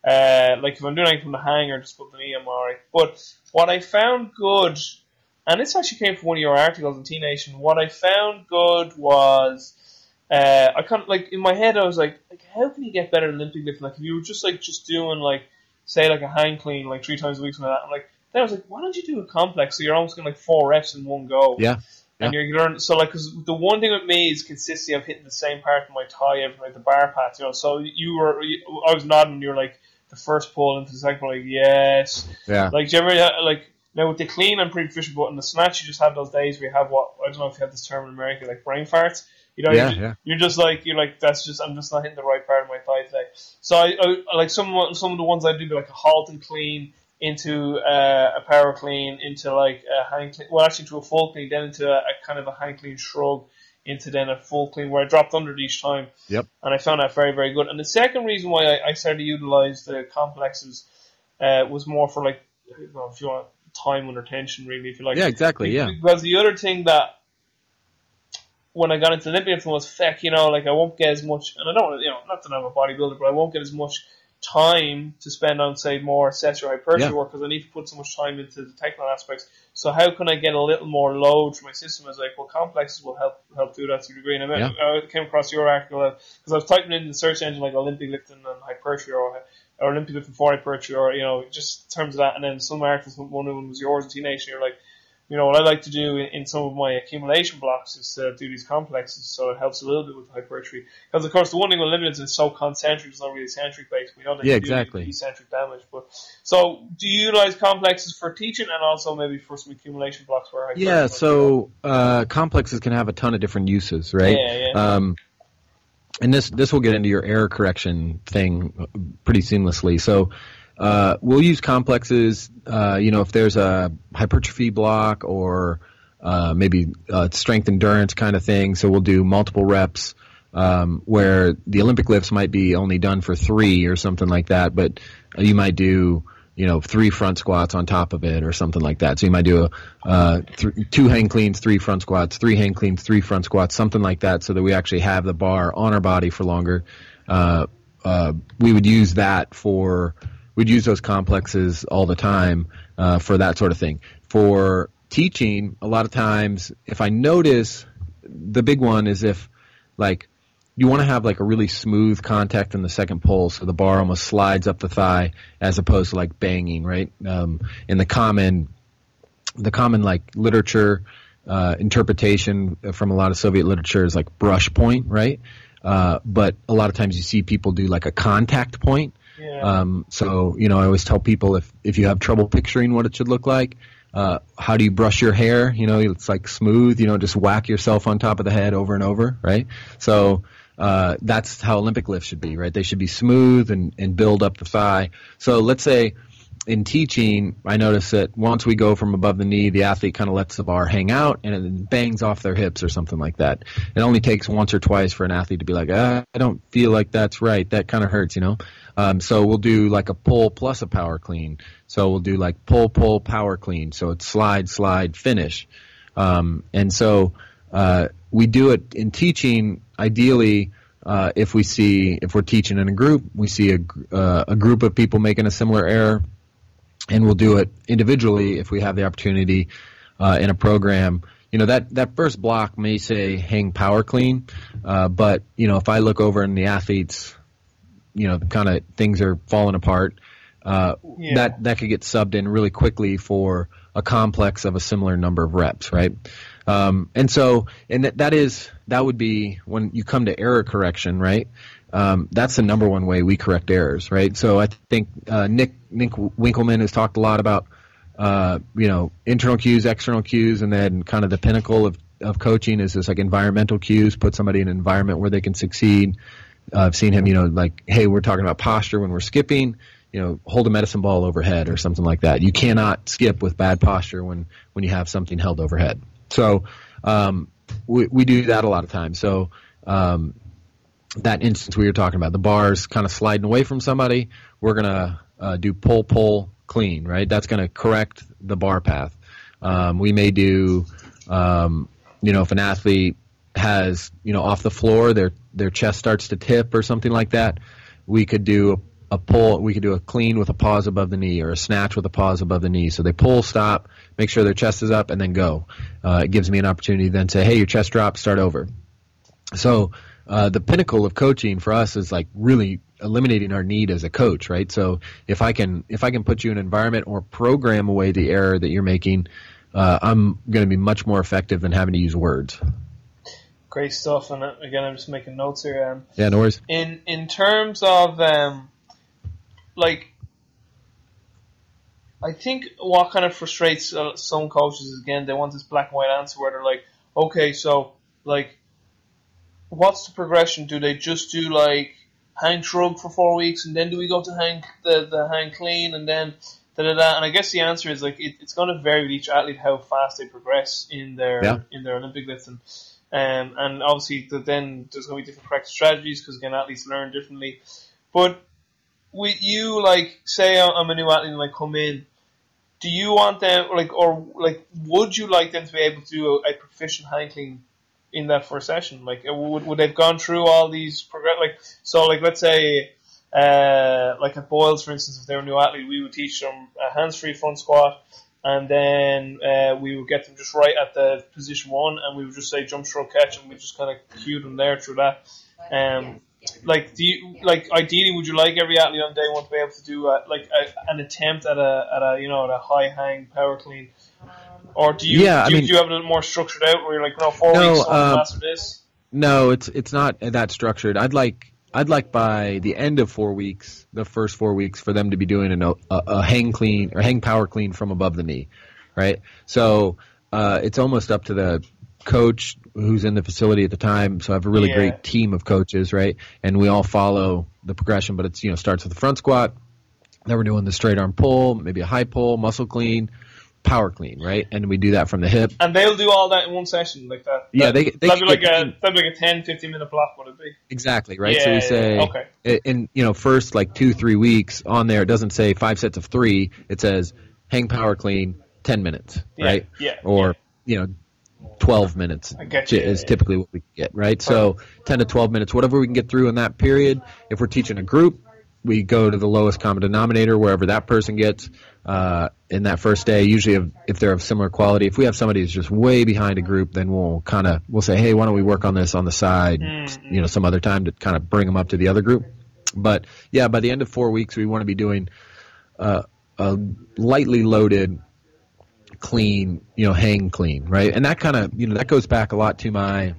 uh, like if I'm doing anything from the hang or just put the knee, I'm alright. But what I found good, and this actually came from one of your articles in T Nation. What I found good was uh, I kind of like in my head I was like, like how can you get better at Olympic lifting? Like if you were just like just doing like say like a hang clean like three times a week, something like that. I'm like, then I was like, why don't you do a complex? So you're almost getting like four reps in one go. Yeah. And you're learning, so like, cause the one thing with me is consistency of hitting the same part of my thigh every night, the bar path, you know. So you were, you, I was nodding, and you were like, the first pull into the second pull, like, yes. Yeah. Like, do you ever, like, now with the clean, I'm pretty proficient, but in the snatch, you just have those days where you have what, I don't know if you have this term in America, like brain farts. You know, Yeah, you're, yeah. you're just like, you're like, that's just, I'm just not hitting the right part of my thigh today. So I, I like some, some of the ones I do, like a halt and clean, into uh, a power clean, into like a hang clean, well actually to a full clean, then into a, a kind of a hang clean shrug, into then a full clean where I dropped under each time. Yep. And I found that very, very good. And the second reason why I, I started to utilize the complexes uh, was more for like, don't know, if you want time under tension, really, if you like. Yeah, exactly. Yeah. Because the other thing that when I got into Olympian was feck, you know, like I won't get as much, and I don't, you know, not that I'm a bodybuilder, but I won't get as much time to spend on, say, more accessory hypertrophy Yeah. work because I need to put so much time into the technical aspects. So how can I get a little more load for my system? I was like, well, complexes will help help do that to a degree. And I, met, I came across your article uh, because I was typing in the search engine like Olympic lifting and hypertrophy or, or Olympic lifting for hypertrophy or you know just terms of that. And then some articles, one of them was yours in T Nation. You're like, you know, what I like to do in, in some of my accumulation blocks is to do these complexes, so it helps a little bit with hypertrophy. Because of course, the one thing with Olympians is so concentric, it's not really centric based. We know that Yeah, you do exactly. eccentric damage. But so, do you utilize complexes for teaching and also maybe for some accumulation blocks for hypertrophy? Yeah, so uh, complexes can have a ton of different uses, right? Yeah, yeah. Um, and this this will get into your error correction thing uh, pretty seamlessly. So uh, we'll use complexes. Uh, you know, if there's a hypertrophy block or uh, maybe uh, strength endurance kind of thing. So we'll do multiple reps. Um, where the Olympic lifts might be only done for three or something like that, but uh, you might do you know, three front squats on top of it or something like that. So you might do a, uh, th- two hang cleans, three front squats, three hang cleans, three front squats, something like that, so that we actually have the bar on our body for longer. We would use that for, we'd use those complexes all the time uh, for that sort of thing. For teaching, a lot of times, if I notice, the big one is if, like, you want to have like a really smooth contact in the second pull, so the bar almost slides up the thigh as opposed to like banging, right? Um, in the common, the common like literature uh, interpretation from a lot of Soviet literature is like brush point, right? Uh, but a lot of times you see people do like a contact point. Yeah. Um, so you know, I always tell people if if you have trouble picturing what it should look like, uh, how do you brush your hair? You know, it's like smooth. You know, just whack yourself on top of the head over and over, right? So uh, that's how Olympic lifts should be, right? They should be smooth and, and build up the thigh. So let's say in teaching, I notice that once we go from above the knee, the athlete kind of lets the bar hang out and it bangs off their hips or something like that. It only takes once or twice for an athlete to be like, ah, I don't feel like that's right. That kind of hurts, you know? Um, so we'll do like a pull plus a power clean. So we'll do like pull, pull, power clean. So it's slide, slide, finish. Um, and so uh, we do it in teaching. Ideally, uh, if we see if we're teaching in a group, we see a, uh, a group of people making a similar error, and we'll do it individually if we have the opportunity uh, in a program. You know that that first block may say hang power clean, uh, but you know if I look over and the athletes, you know, kind of things are falling apart. Uh, Yeah. That that could get subbed in really quickly for a complex of a similar number of reps, right? Um, and so, and that, that is that would be when you come to error correction, right? Um, that's the number one way we correct errors, right? So I think uh, Nick Nick Winkelman has talked a lot about uh, you know internal cues, external cues, and then kind of the pinnacle of of coaching is this like environmental cues. Put somebody in an environment where they can succeed. Uh, I've seen him, you know, like, hey, we're talking about posture when we're skipping. You know, hold a medicine ball overhead or something like that. You cannot skip with bad posture when when you have something held overhead. So um, we we do that a lot of times. So um, that instance we were talking about, the bars kind of sliding away from somebody, we're gonna uh, do pull pull clean, right? That's gonna correct the bar path. Um, we may do, um, you know, if an athlete has, you know, off the floor, their their chest starts to tip or something like that, we could do a, a pull. We could do a clean with a pause above the knee or a snatch with a pause above the knee. So they pull, stop, make sure their chest is up, and then go. Uh, it gives me an opportunity to then say, hey, your chest dropped, start over. So uh, the pinnacle of coaching for us is like really eliminating our need as a coach, right? So if I can if I can put you in an environment or program away the error that you're making, uh, I'm going to be much more effective than having to use words. Great stuff, and uh, again, I'm just making notes here. Um, Yeah, no worries. in in terms of um, like I think what kind of frustrates uh, some coaches is again they want this black and white answer where they're like, okay, so like, what's the progression? Do they just do like hang shrug for four weeks and then do we go to hang the the hang clean and then da da da? And I guess the answer is like it, it's going to vary with each athlete how fast they progress in their Yeah. in their Olympic lifting. Um, and obviously, the, then there's going to be different practice strategies because again, athletes learn differently. But with you, like, say I'm a new athlete and I come in, do you want them, like, or like, would you like them to be able to do a, a proficient hang clean in that first session? Like, uh, would, would they've gone through all these progress? Like, so, like, let's say, uh, like at Boyle's, for instance, if they're a new athlete, we would teach them a hands-free front squat, and then uh, we would get them just right at the position one, and we would just say jump shrug catch, and we just kind of cue them there through that. Um, like, do you like ideally would you like every athlete on day one to be able to do a, like a, an attempt at a at a you know at a high hang power clean, or do you Yeah, I do, you- mean- do you have it more structured out where you're like no four No, weeks on um, master this? No, it's it's not that structured. I'd like I'd like by the end of four weeks, the first four weeks, for them to be doing an, a, a hang clean or hang power clean from above the knee, right? So uh, it's almost up to the coach who's in the facility at the time. So I have a really Yeah. great team of coaches, right? And we all follow the progression, but it's you know starts with the front squat. Then we're doing the straight arm pull, maybe a high pull, muscle clean, power clean, right? And we do that from the hip. And they'll do all that in one session like that. Yeah, That- they- they that'd be like a that'd be like a 10, 15 minute block. Would it be? Exactly, right? Yeah, so we say, yeah. Okay. in you know, first like two, three weeks on there, it doesn't say five sets of three. It says hang power clean, ten minutes, Yeah, right? yeah, Or you know, twelve minutes I get you, is typically what we get, right? So ten to twelve minutes, whatever we can get through in that period. If we're teaching a group, we go to the lowest common denominator, wherever that person gets uh, in that first day. Usually, if, if they're of similar quality, if we have somebody who's just way behind a group, then we'll kind of we'll say, hey, why don't we work on this on the side, Mm. you know, some other time to kind of bring them up to the other group. But yeah, by the end of four weeks, we want to be doing uh, a lightly loaded, clean, you know, hang clean, right? And that kind of you know that goes back a lot to my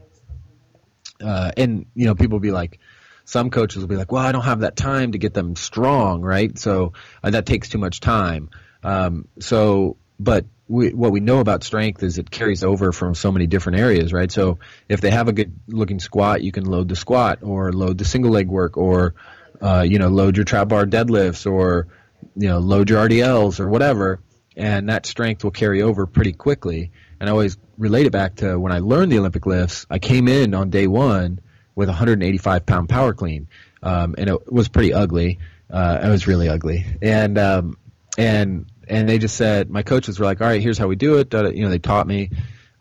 uh, and you know people be like some coaches will be like well i don't have that time to get them strong right so uh, that takes too much time um, so but we, what we know about strength is it carries over from so many different areas right so if they have a good looking squat you can load the squat or load the single leg work or uh, you know load your trap bar deadlifts or you know load your rdls or whatever and that strength will carry over pretty quickly. And I always relate it back to when I learned the Olympic lifts. I came in on day one with a 185 pound power clean, um, and it was pretty ugly. Uh, it was really ugly, and um, and and they just said my coaches were like, all right, here's how we do it. You know, they taught me,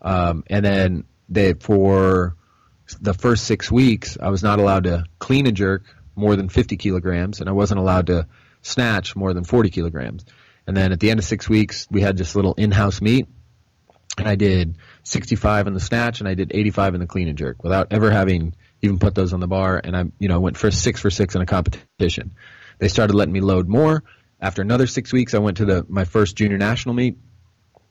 um, and then they for the first six weeks, I was not allowed to clean and jerk more than 50 kilograms, and I wasn't allowed to snatch more than 40 kilograms. And then at the end of six weeks, we had just little in-house meet, and I did 65 in the snatch and I did 85 in the clean and jerk without ever having even put those on the bar. And I, you know, went for six for six in a competition. They started letting me load more. After another six weeks, I went to the my first junior national meet,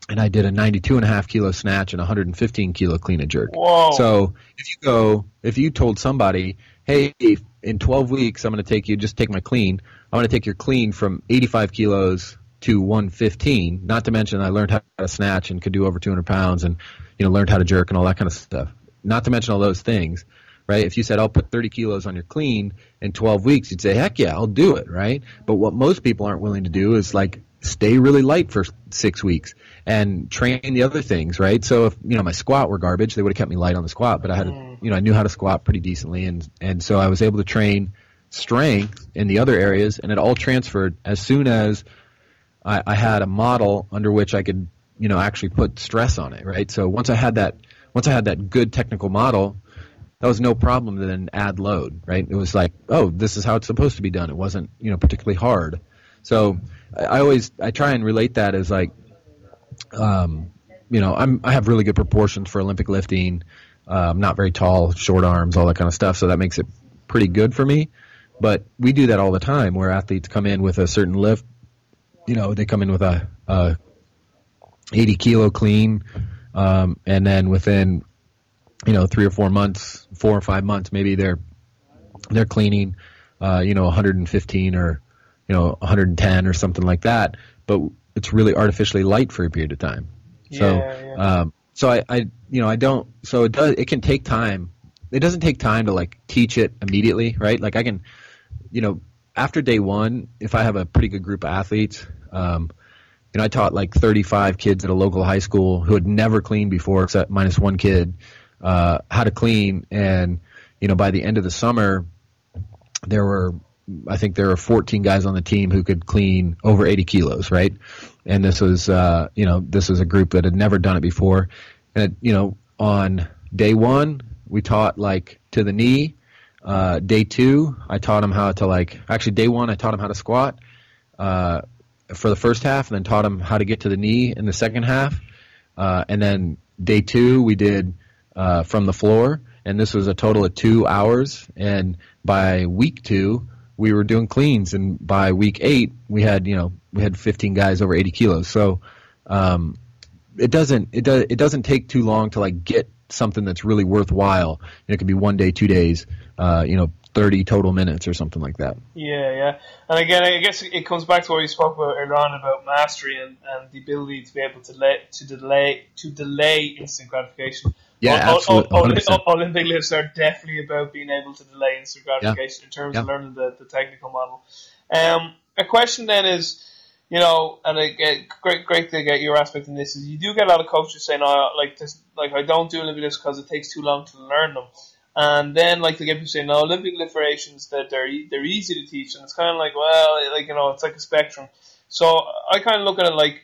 and I did a 92 and a half kilo snatch and 115 kilo clean and jerk. Whoa. So if you go, if you told somebody, hey, in 12 weeks, I'm going to take you, just take my clean. I'm going to take your clean from 85 kilos to 115. Not to mention, I learned how to snatch and could do over 200 pounds, and you know, learned how to jerk and all that kind of stuff. Not to mention all those things, right? If you said I'll put 30 kilos on your clean in 12 weeks, you'd say, heck yeah, I'll do it, right? But what most people aren't willing to do is like stay really light for six weeks and train the other things, right? So if you know my squat were garbage, they would have kept me light on the squat, but I had, to, mm. you know, I knew how to squat pretty decently, and and so I was able to train strength in the other areas, and it all transferred as soon as I, I had a model under which I could, you know, actually put stress on it, right? So once I had that, once I had that good technical model, that was no problem to then add load, right? It was like, oh, this is how it's supposed to be done. It wasn't, you know, particularly hard. So I, always, I try and relate that as like, um, you know, I'm, I have really good proportions for Olympic lifting. Um, not very tall, short arms, all that kind of stuff. So that makes it pretty good for me. But we do that all the time where athletes come in with a certain lift. You know, they come in with a, a 80 kilo clean, um, and then within you know three or four months, four or five months, maybe they're they're cleaning, uh, you know, 115 or you know 110 or something like that. But it's really artificially light for a period of time. So, Yeah, yeah. um, so I, I, you know, I don't. So it does. It can take time. It doesn't take time to like teach it immediately, right? Like I can, you know, after day one, if I have a pretty good group of athletes, um, you know, I taught like 35 kids at a local high school who had never cleaned before, except minus one kid, uh, how to clean. And you know, by the end of the summer, there were, I think there were 14 guys on the team who could clean over 80 kilos, right? And this was, uh, you know, this was a group that had never done it before. And you know, on day one, we taught like to the knee. Uh, day two, I taught them how to like. Actually, day one, I taught them how to squat uh, for the first half, and then taught them how to get to the knee in the second half. Uh, and then day two, we did uh, from the floor, and this was a total of two hours. And by week two, we were doing cleans, and by week eight, we had you know we had 15 guys over 80 kilos. So um, it doesn't it does it doesn't take too long to like get something that's really worthwhile. And it could be one day, two days, uh, you know, 30 total minutes or something like that. Yeah, yeah. And again, I guess it comes back to what we spoke about earlier on about mastery and, and the ability to be able to delay to delay to delay instant gratification. Yeah, O- o- absolutely, o- o- Olympic lifts are definitely about being able to delay instant gratification in terms of learning the, the technical model. Um, a question then is, you know, and I get, great, great to get your aspect in this is you do get a lot of coaches saying, "Oh, like this, like I don't do Olympic lifts because it takes too long to learn them." And then, like, they get people saying, "No, Olympic lift variations that they're they're easy to teach," and it's kind of like, well, like you know, it's like a spectrum. So I kind of look at it like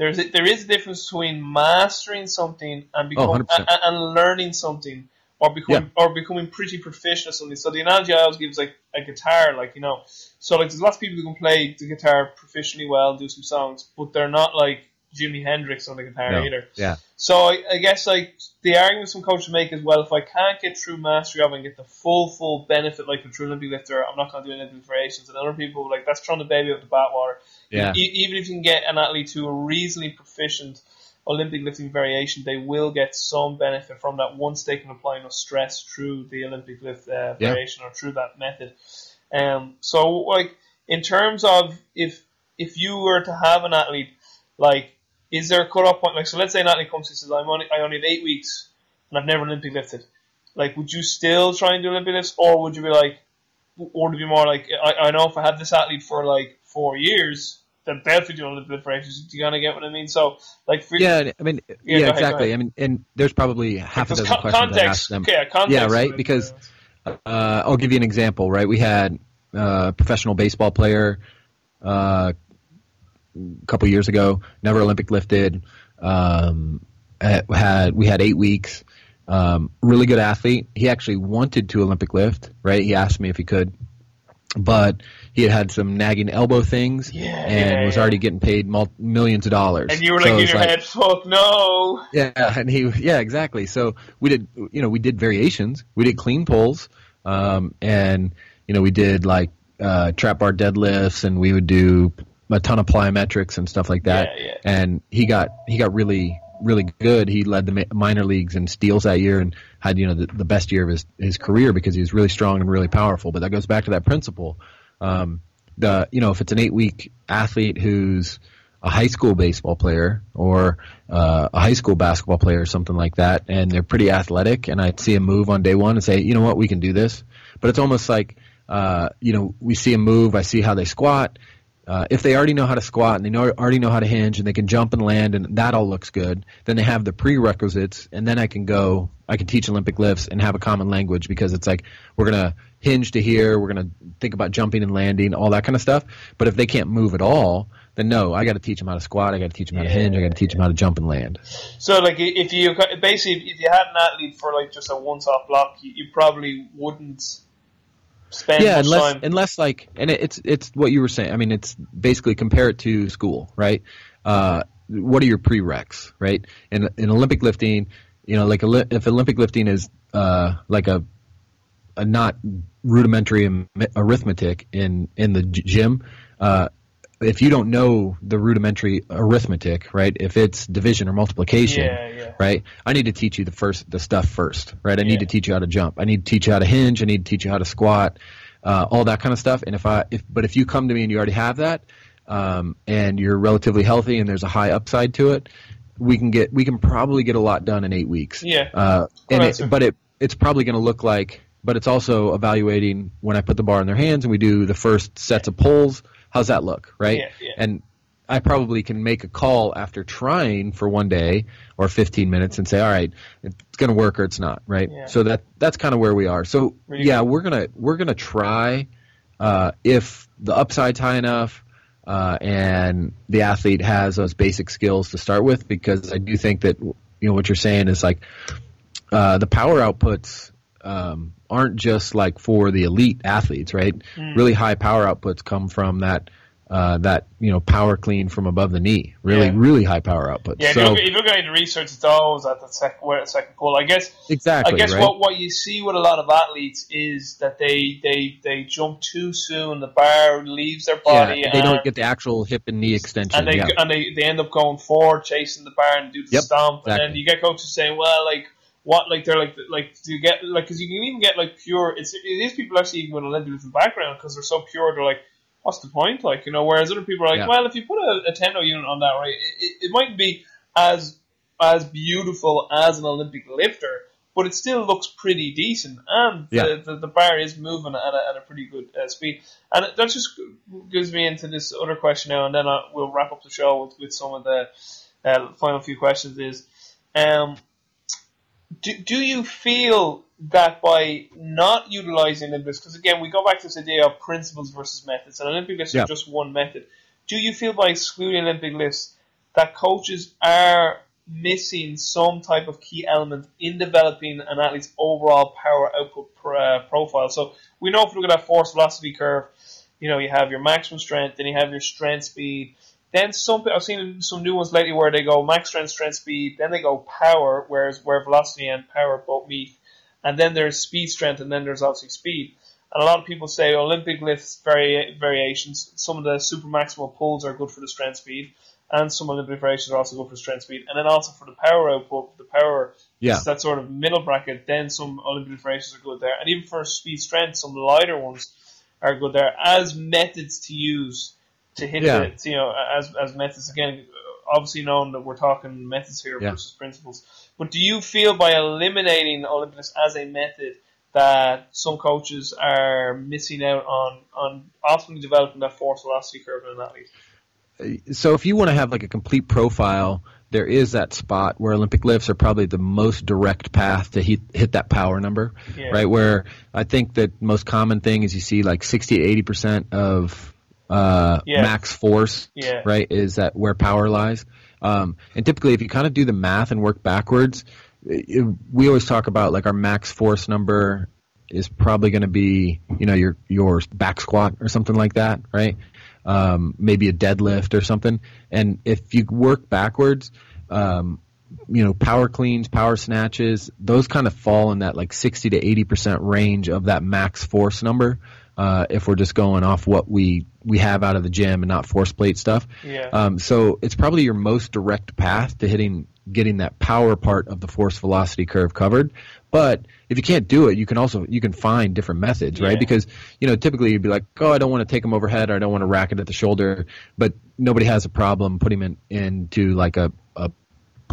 there's a, there is a difference between mastering something and become, 100%. and, and learning something, or becoming or becoming pretty proficient at something. So the analogy I always give is like a guitar, like you know, so like there's lots of people who can play the guitar proficiently well, do some songs, but they're not like Jimi Hendrix on the guitar No. either. Yeah. So I, I guess like the argument some coaches make is well, if I can't get through mastery of and get the full full benefit like a true Olympic lifter, I'm not going to do Olympic variations. And other people like that's throwing the baby out the bathwater. Yeah. E- even if you can get an athlete to a reasonably proficient Olympic lifting variation, they will get some benefit from that once they can apply enough stress through the Olympic lift uh, Yeah. variation or through that method. Um, so like in terms of if if you were to have an athlete, like is there a cut-off point? Like so, let's say an athlete comes and says, "I'm only I only have eight weeks and I've never Olympic lifted." Like, would you still try and do Olympic lifts, or would you be like, or would it be more like, I, I know if I have this athlete for like four years, then they'll be doing Olympic lift variations. Do you kind of get what I mean? So, like, for Yeah, I mean, Yeah, yeah, ahead, exactly. I mean, and there's probably half a dozen con- questions I context, ask them. yeah, context. Yeah, right, because- Uh, I'll give you an example. Right, we had uh, a professional baseball player uh, a couple years ago, never Olympic lifted. Um, had had- we had eight weeks. Um, really good athlete. He actually wanted to Olympic lift. Right, he asked me if he could, but he had had some nagging elbow things Yeah, and yeah, was yeah. already getting paid mul- millions of dollars. and you were So like in your head, "Fuck no." yeah, and he yeah exactly. So we did you know we did variations. We did clean pulls, um, and you know we did like uh, trap bar deadlifts, and we would do a ton of plyometrics and stuff like that. And he got he got really really good. He led the minor leagues in steals that year and had you know the, the best year of his his career because he was really strong and really powerful. But that goes back to that principle. Um, the you know if it's an eight week athlete who's a high school baseball player or uh, a high school basketball player or something like that, and they're pretty athletic, and I see a move on day one and say, you know what, we can do this. But it's almost like, uh, you know, we see a move, I see how they squat. Uh, if they already know how to squat and they know already know how to hinge and they can jump and land and that all looks good, then they have the prerequisites, and then I can go, I can teach Olympic lifts and have a common language because it's like we're gonna hinge to here, we're gonna think about jumping and landing, all that kind of stuff. But if they can't move at all, then no, I got to teach them how to squat, I got to teach them how to hinge, I got to teach them how to jump and land. So, like, if you basically if you had an athlete for like just a one-off block, you, you probably wouldn't spend yeah, unless time. unless like, and it, it's it's what you were saying. I mean, it's basically compare it to school, right? Uh, what are your prereqs, right? In in Olympic lifting, you know, like if Olympic lifting is uh, like a a not rudimentary arithmetic in in the gym. Uh, if you don't know the rudimentary arithmetic, right? If it's division or multiplication, Yeah, yeah. right? I need to teach you the first the stuff first, right? I Yeah. need to teach you how to jump. I need to teach you how to hinge. I need to teach you how to squat, uh, all that kind of stuff. And if I if but if you come to me and you already have that, um, and you're relatively healthy and there's a high upside to it, we can get we can probably get a lot done in eight weeks. Yeah. Uh, and it, but it it's probably going to look like, but it's also evaluating when I put the bar in their hands and we do the first sets of pulls. How's that look, right? Yeah, yeah. And I probably can make a call after trying for one day or 15 minutes and say, all right, it's going to work or it's not, right? Yeah. So that that's kind of where we are. So yeah, we're gonna we're gonna try uh, if the upside's high enough. Uh, and the athlete has those basic skills to start with, because I do think that you know what you're saying is like uh, the power outputs um, aren't just like for the elite athletes, right? Hmm. Really high power outputs come from that uh, that you know power clean from above the knee. Really, Yeah. really high power outputs. Yeah, if, so you look, if you look at the research, it's always at the second, where the second pull. I guess exactly, I guess right? what, what you see with a lot of athletes is that they they, they jump too soon. The bar leaves their body. yeah, they and, don't get the actual hip and knee extension. and they yeah. and they, they end up going forward, chasing the bar and do the Yep, stomp. And then you get coaches saying, "Well, like what? Like they're like like do you get like because you can even get like pure. It's these people actually even with an Olympic lifting background because they're so pure. They're like." What's the point? Like you know, whereas other people are like, Yeah. well, if you put a, a tendo unit on that, right, it, it, it might be as as beautiful as an Olympic lifter, but it still looks pretty decent, and Yeah. the, the, the bar is moving at a, at a pretty good uh, speed. And that just gives me into this other question now, and then I, we'll wrap up the show with, with some of the uh, final few questions. Is um, do, do you feel that by not utilizing Olympics, because again, we go back to this idea of principles versus methods, and Olympic lifts Yeah. are just one method. Do you feel by excluding Olympic lifts that coaches are missing some type of key element in developing an athlete's overall power output pro, uh, profile? So we know if we look at that force velocity curve, you know, you have your maximum strength, then you have your strength speed. Then some I've seen some new ones lately where they go max strength, strength speed, then they go power, whereas where velocity and power both meet, and then there's speed strength, and then there's obviously speed. And a lot of people say Olympic lifts vari- variations. Some of the super maximal pulls are good for the strength speed, and some Olympic variations are also good for strength speed. And then also for the power output, the power Yeah. it's that sort of middle bracket. Then some Olympic variations are good there, and even for speed strength, some lighter ones are good there as methods to use to hit Yeah. it. You know, as as methods again. Obviously, knowing that we're talking methods here Yeah. versus principles. But do you feel by eliminating Olympics as a method that some coaches are missing out on on optimally developing that force velocity curve in an athlete? so if you want to have like a complete profile, there is that spot where Olympic lifts are probably the most direct path to hit, hit that power number, Yeah. right? Where I think that most common thing is you see like 60 to 80 percent of uh, Yeah. max force, Yeah. right? Is that where power lies? Um, and typically, if you kind of do the math and work backwards, it, we always talk about like our max force number is probably going to be, you know, your your back squat or something like that, right? Um, maybe a deadlift or something. And if you work backwards, um, you know, power cleans, power snatches, those kind of fall in that like 60 to 80% range of that max force number. Uh, if we're just going off what we, we have out of the gym and not force plate stuff. Yeah. Um, so it's probably your most direct path to hitting, getting that power part of the force velocity curve covered. But if you can't do it, you can also, you can find different methods, Yeah. right? Because, you know, typically you'd be like, oh, I don't want to take him overhead or I don't want to rack it at the shoulder. But nobody has a problem putting him in, into like a, a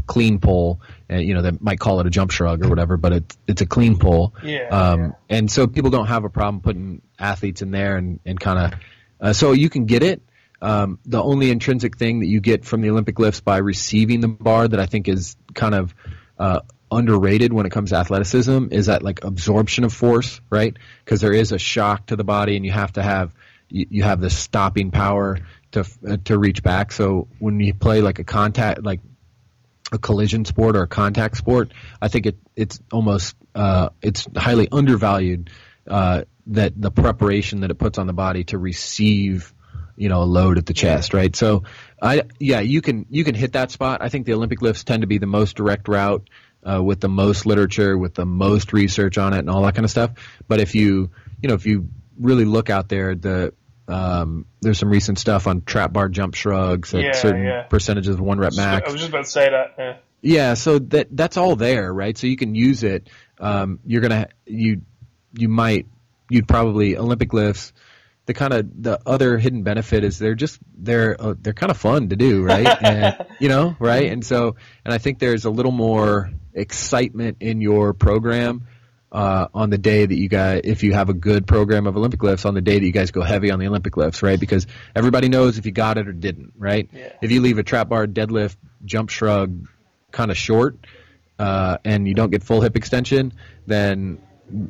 clean pull, and you know they might call it a jump shrug or whatever, but it's it's a clean pull. Yeah, Um, yeah. And so people don't have a problem putting athletes in there and and kind of uh, so you can get it. Um, the only intrinsic thing that you get from the Olympic lifts by receiving the bar that I think is kind of uh, underrated when it comes to athleticism is that like absorption of force, right? Because there is a shock to the body, and you have to have you, you have the stopping power to uh, to reach back. So when you play like a contact like a collision sport or a contact sport, I think it it's almost uh, it's highly undervalued uh, that the preparation that it puts on the body to receive you know a load at the chest, right? So I yeah you can you can hit that spot. I think the Olympic lifts tend to be the most direct route. uh, with the most literature, with the most research on it, and all that kind of stuff. But if you, you know, if you really look out there, the um, there's some recent stuff on trap bar jump shrugs at Yeah, certain yeah. percentages of one rep max. I was just about to say that. Yeah. Yeah, so that that's all there, right? So you can use it. Um, you're gonna you you might you'd probably Olympic lifts. The kind of the other hidden benefit is they're just they're uh, they're kind of fun to do, right? and you know, right? And so and I think there's a little more excitement in your program uh, on the day that you guys, if you have a good program of Olympic lifts, on the day that you guys go heavy on the Olympic lifts, right? Because everybody knows if you got it or didn't, right? Yeah. If you leave a trap bar, deadlift, jump shrug kind of short, uh, and you don't get full hip extension, then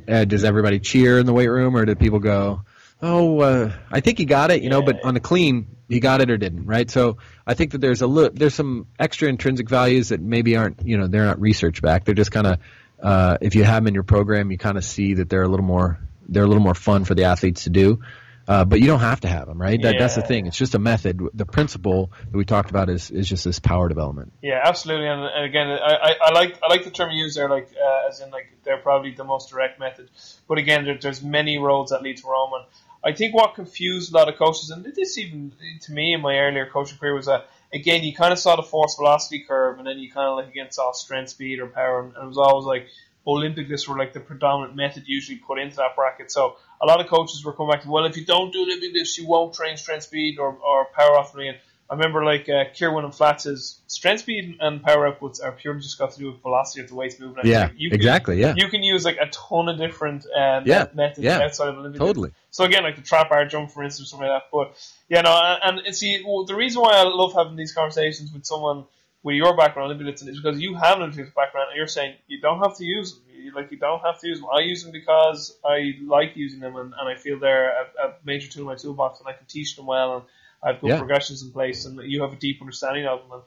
uh, does everybody cheer in the weight room, or do people go, "Oh, uh, I think he got it," you know? But on the clean, he got it or didn't, right? So I think that there's a li- there's some extra intrinsic values that maybe aren't, you know, they're not research back. They're just kind of uh, if you have them in your program, you kind of see that they're a little more they're a little more fun for the athletes to do. Uh, but you don't have to have them, right? That, That's the thing. It's just a method. The principle that we talked about is, is just this power development. Yeah, absolutely. And, and again, I, I, I like I like the term you use there, like uh, as in like they're probably the most direct method. But again, there, there's many roads that lead to Rome. And I think what confused a lot of coaches, and this even to me in my earlier coaching career, was that again you kind of saw the force velocity curve, and then you kind of like again saw strength, speed, or power, and, and it was always like Olympic lifts were like the predominant method usually put into that bracket. So a lot of coaches were coming back to, well, if you don't do Olympic lifts, you won't train strength, speed, or, or power optimally. And I remember like uh, Kieran and Flatz's strength, speed, and power outputs are purely just got to do with velocity of the waist movement. Yeah, Like, you can- exactly. Yeah, You can use like a ton of different uh, Yeah, methods yeah, outside of Olympic totally. So again, like the trap bar jump, for instance, or something like that. But yeah, no, and, and see, the reason why I love having these conversations with someone with your background, Olympic lifting, is because you have an Olympic background, and you're saying you don't have to use them. You, like you don't have to use them. I use them because I like using them, and, and I feel they're a, a major tool in my toolbox, and I can teach them well, and I have good Yeah. progressions in place, and you have a deep understanding of them. And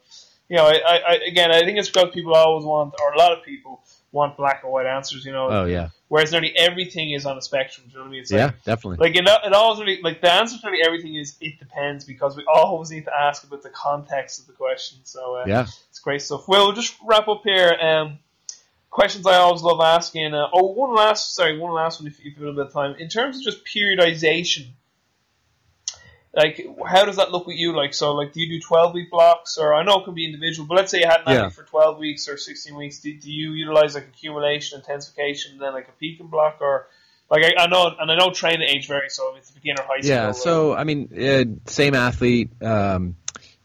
you know, I, I, again, I think it's because people always want, or a lot of people want black or white answers. You know, Oh yeah, whereas nearly everything is on a spectrum. Do you know what I mean? It's like, yeah, definitely. like it, it always really like the answer to nearly everything is it depends because we always need to ask about the context of the question. So uh, Yeah. it's great stuff. Well, we'll just wrap up here. Um, questions I always love asking. Uh, oh, one last sorry, one last one if, if you have a little bit of time. In terms of just periodization, like how does that look with you? Like so, like do you do twelve week blocks or I know it can be individual, but let's say you had an Yeah. athlete for twelve weeks or sixteen weeks. Do, do you utilize like accumulation, intensification, and then like a peak and block or like I, I know and I know training age varies, so if it's beginner high school. Yeah. So I mean, uh, same athlete, um,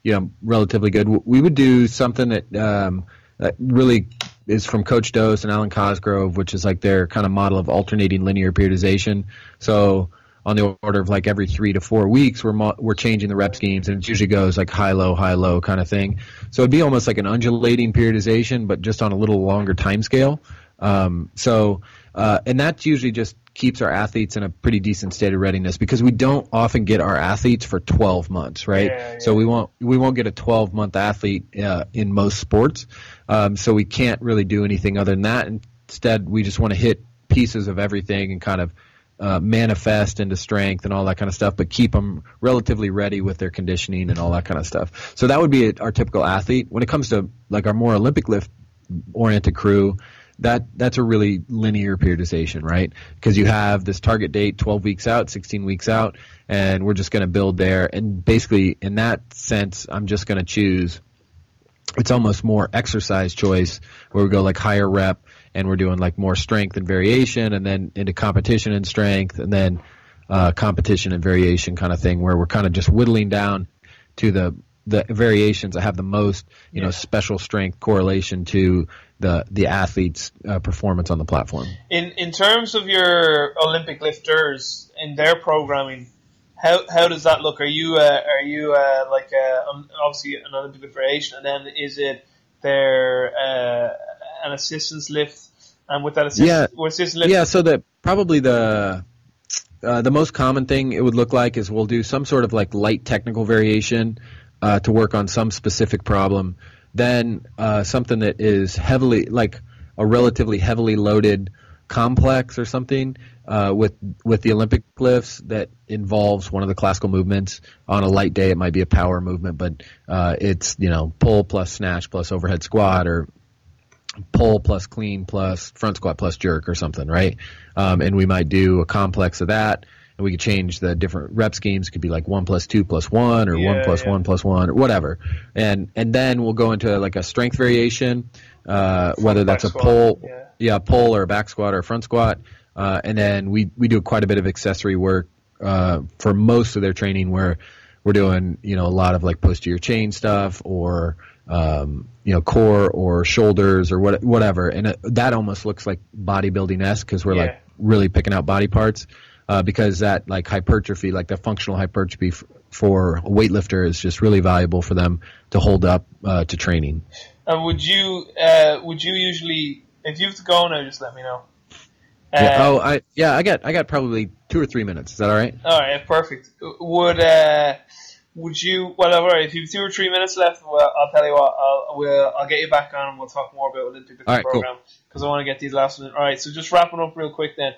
you know, relatively good. We would do something that um, that really is from Coach Dose and Alwyn Cosgrove, which is like their kind of model of alternating linear periodization. So on the order of like every three to four weeks, we're mo- we're changing the rep schemes, and it usually goes like high low high low kind of thing. So it'd be almost like an undulating periodization, but just on a little longer time scale. Um, so uh, and that usually just keeps our athletes in a pretty decent state of readiness because we don't often get our athletes for 12 months, right? Yeah, So we won't we won't get a 12 month athlete uh, in most sports. Um, so we can't really do anything other than that. Instead, we just want to hit pieces of everything and kind of uh, manifest into strength and all that kind of stuff, but keep them relatively ready with their conditioning and all that kind of stuff. So that would be our typical athlete. When it comes to like our more Olympic lift oriented crew, that that's a really linear periodization, right? Because you have this target date 12 weeks out, 16 weeks out, and we're just going to build there. And basically, in that sense, I'm just going to choose. It's almost more exercise choice where we go like higher rep and we're doing like more strength and variation and then into competition and strength and then uh, competition and variation kind of thing where we're kind of just whittling down to the the variations that have the most you know special strength correlation to the the athlete's uh, performance on the platform. in in terms of your Olympic lifters in their programming, how how does that look? Are you uh, are you uh, like uh, um, obviously an Olympic lift variation, and then is it their uh, an assistance lift, and with that assistance, Yeah. with assistance lift, Yeah, so the probably the uh, the most common thing it would look like is we'll do some sort of like light technical variation uh, to work on some specific problem. Then uh, something that is heavily like a relatively heavily loaded complex or something uh, with with the Olympic lifts that involves one of the classical movements. On a light day, it might be a power movement, but uh, it's you know pull plus snatch plus overhead squat or pull plus clean plus front squat plus jerk or something, right? Um, and we might do a complex of that. And we could change the different rep schemes. It could be like one plus two plus one, or Yeah, one plus yeah. one plus one, or whatever. And and then we'll go into like a strength variation, uh, whether that's a squat, pull, yeah. yeah, pull or a back squat or a front squat. Uh, and then we, we do quite a bit of accessory work uh, for most of their training where we're doing, you know, a lot of like posterior chain stuff or, um, you know, core or shoulders or what, whatever. And it, that almost looks like bodybuilding-esque because we're Yeah. like really picking out body parts uh, because that like hypertrophy, like the functional hypertrophy f- for a weightlifter is just really valuable for them to hold up uh, to training. And would you uh, would you usually if you have to go now, just let me know. Uh, Yeah, oh, I yeah, I got I got probably two or three minutes. Is that all right? All right, perfect. Would uh, would you? Well, all right. If you have two or three minutes left, well, I'll tell you what. I'll we'll, I'll get you back on, and we'll talk more about Olympic right, cool. program because I want to get these last minute. All right. So just wrapping up real quick then.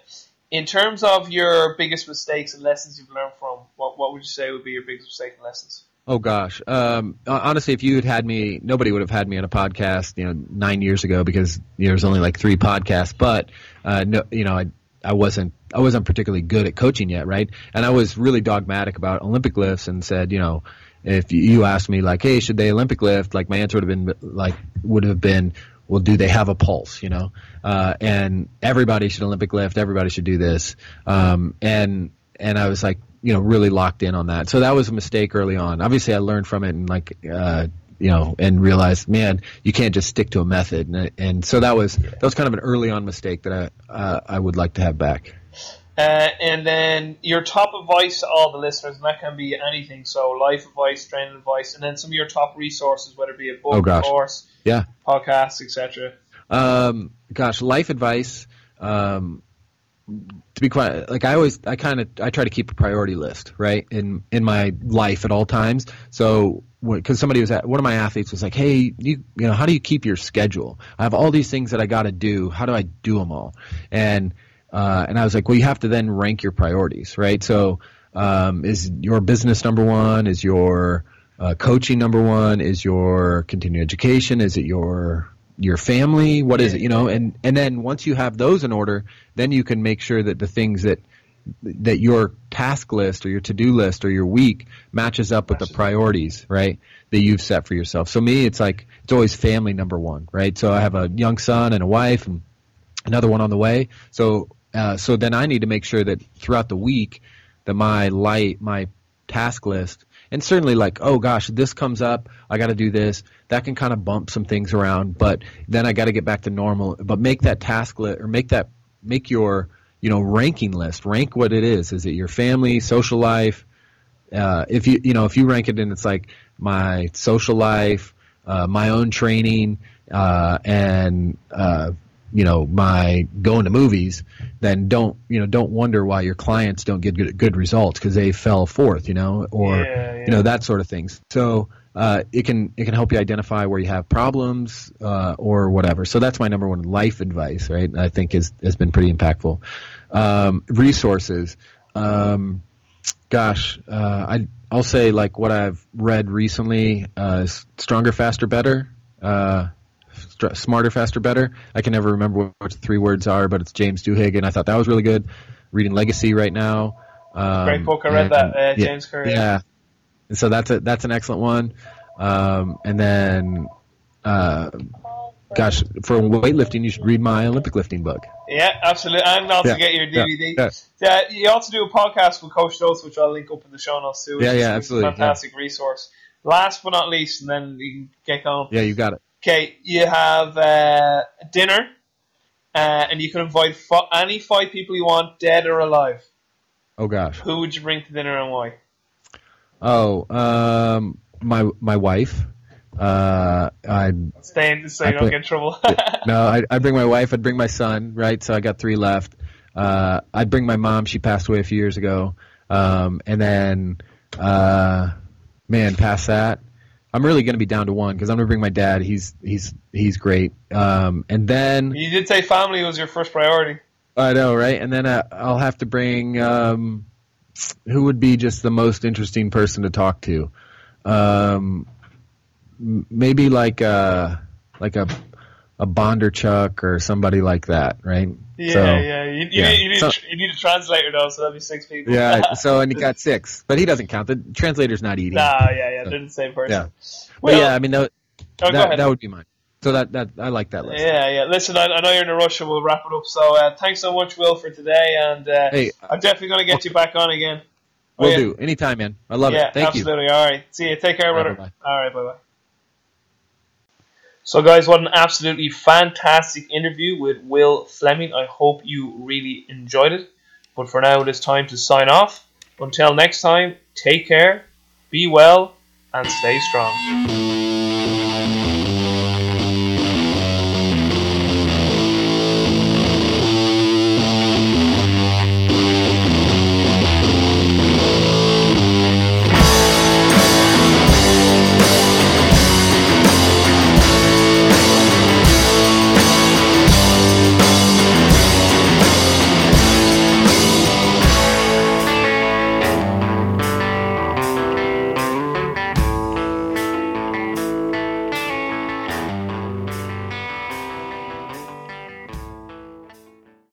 In terms of your biggest mistakes and lessons you've learned from, what what would you say would be your biggest mistake and lessons? Oh gosh. Um, honestly, if you had had me, nobody would have had me on a podcast, you know, nine years ago because you know, there's only like three podcasts. But uh, no, you know, I I wasn't I wasn't particularly good at coaching yet, right? And I was really dogmatic about Olympic lifts and said, you know, if you asked me like, hey, should they Olympic lift? Like my answer would have been like would have been, well, do they have a pulse? You know, uh, and everybody should Olympic lift. Everybody should do this. Um, and and I was like, you know, really locked in on that. So that was a mistake early on. Obviously, I learned from it and like, uh, you know, and realized, man, you can't just stick to a method. And, and so that was that was kind of an early on mistake that I uh, I would like to have back. Uh, and then your top advice to all the listeners, and that can be anything. So life advice, training advice, and then some of your top resources, whether it be a book, Oh, gosh. course, Yeah. podcast, etc. Um, gosh, life advice. Um, to be quite like I always, I kind of, I try to keep a priority list, right, in in my life at all times. So, because somebody was at one of my athletes was like, "Hey, you, you know, how do you keep your schedule? I have all these things that I got to do. How do I do them all?" And uh, and I was like, "Well, you have to then rank your priorities, right? So, um, is your business number one? Is your uh, coaching number one? Is your continuing education? Is it your your family? What is it? You know, and and then once you have those in order, then you can make sure that the things that that your task list or your to-do list or your week matches up with the priorities, right? That you've set for yourself. So me, it's like it's always family number one, right? So I have a young son and a wife and another one on the way. So uh, so then I need to make sure that throughout the week that my light my task list and certainly like oh gosh this comes up I got to do this that can kind of bump some things around but then I got to get back to normal. But make that task list or make that make your you know ranking list. Rank what it is. Is it your family social life? Uh, if you you know if you rank it and it's like my social life uh, my own training uh, and uh, you know my going to movies then don't you know don't wonder why your clients don't get good, good results because they fell fourth you know or Yeah, yeah. you know that sort of things so uh, it can it can help you identify where you have problems uh, or whatever so that's my number one life advice right I think is has been pretty impactful um, resources um, gosh, uh, I I'll say like what I've read recently uh, is Stronger, Faster, Better. Uh, smarter, faster, better. I can never remember what the three words are, but it's James Duhigg, I thought that was really good. Reading Legacy right now. Um, Great book. I read and- that. Uh, yeah, James Curry. Yeah. And so that's a that's an excellent one. Um, and then, uh, gosh, for weightlifting, you should read my Olympic lifting book. Yeah, absolutely. And also Yeah, get your DVD. yeah. Yeah, you also do a podcast with Coach Dose, which I'll link up in the show notes too. Yeah, yeah, absolutely, A fantastic resource. Last but not least, and then you can get going. Yeah, you got it. Okay, you have uh, dinner, uh, and you can invite fi- any five people you want, dead or alive. Oh gosh. Who would you bring to dinner and why? Oh, um, my my wife. Uh, I Stay in so I you don't put- get in trouble. no, I I bring my wife. I'd bring my son. Right, so I got three left. Uh, I'd bring my mom. She passed away a few years ago. Um, and then, uh, man, past that, I'm really gonna be down to one because I'm gonna bring my dad. He's he's he's great. Um, and then you did say family was your first priority. I know, right? And then uh, I'll have to bring um, who would be just the most interesting person to talk to. Um, maybe like a like a a Bondarchuk or somebody like that, right? Yeah, So, yeah. You, you, yeah. Need, you, need, So- you need a translator though, so that'd be six people. Yeah. so and he got six, but he doesn't count. The translator's not eating. nah, yeah, yeah. They're the same person. Yeah. But Well, yeah, I mean that, oh, that, that would be mine. So that that I like that list. Yeah, yeah. Listen, I, I know you're in a rush, so we'll wrap it up. So uh, thanks so much, Will, for today, and uh, Hey, I'm definitely going to get you back on again. Oh, we'll yeah. do anytime, man. I love yeah, it. Thank you. absolutely. All right. See you. Take care, All right, brother. All right, bye bye. So, guys, what an absolutely fantastic interview with Will Fleming. I hope you really enjoyed it. But for now, it is time to sign off. Until next time, take care, be well, and stay strong.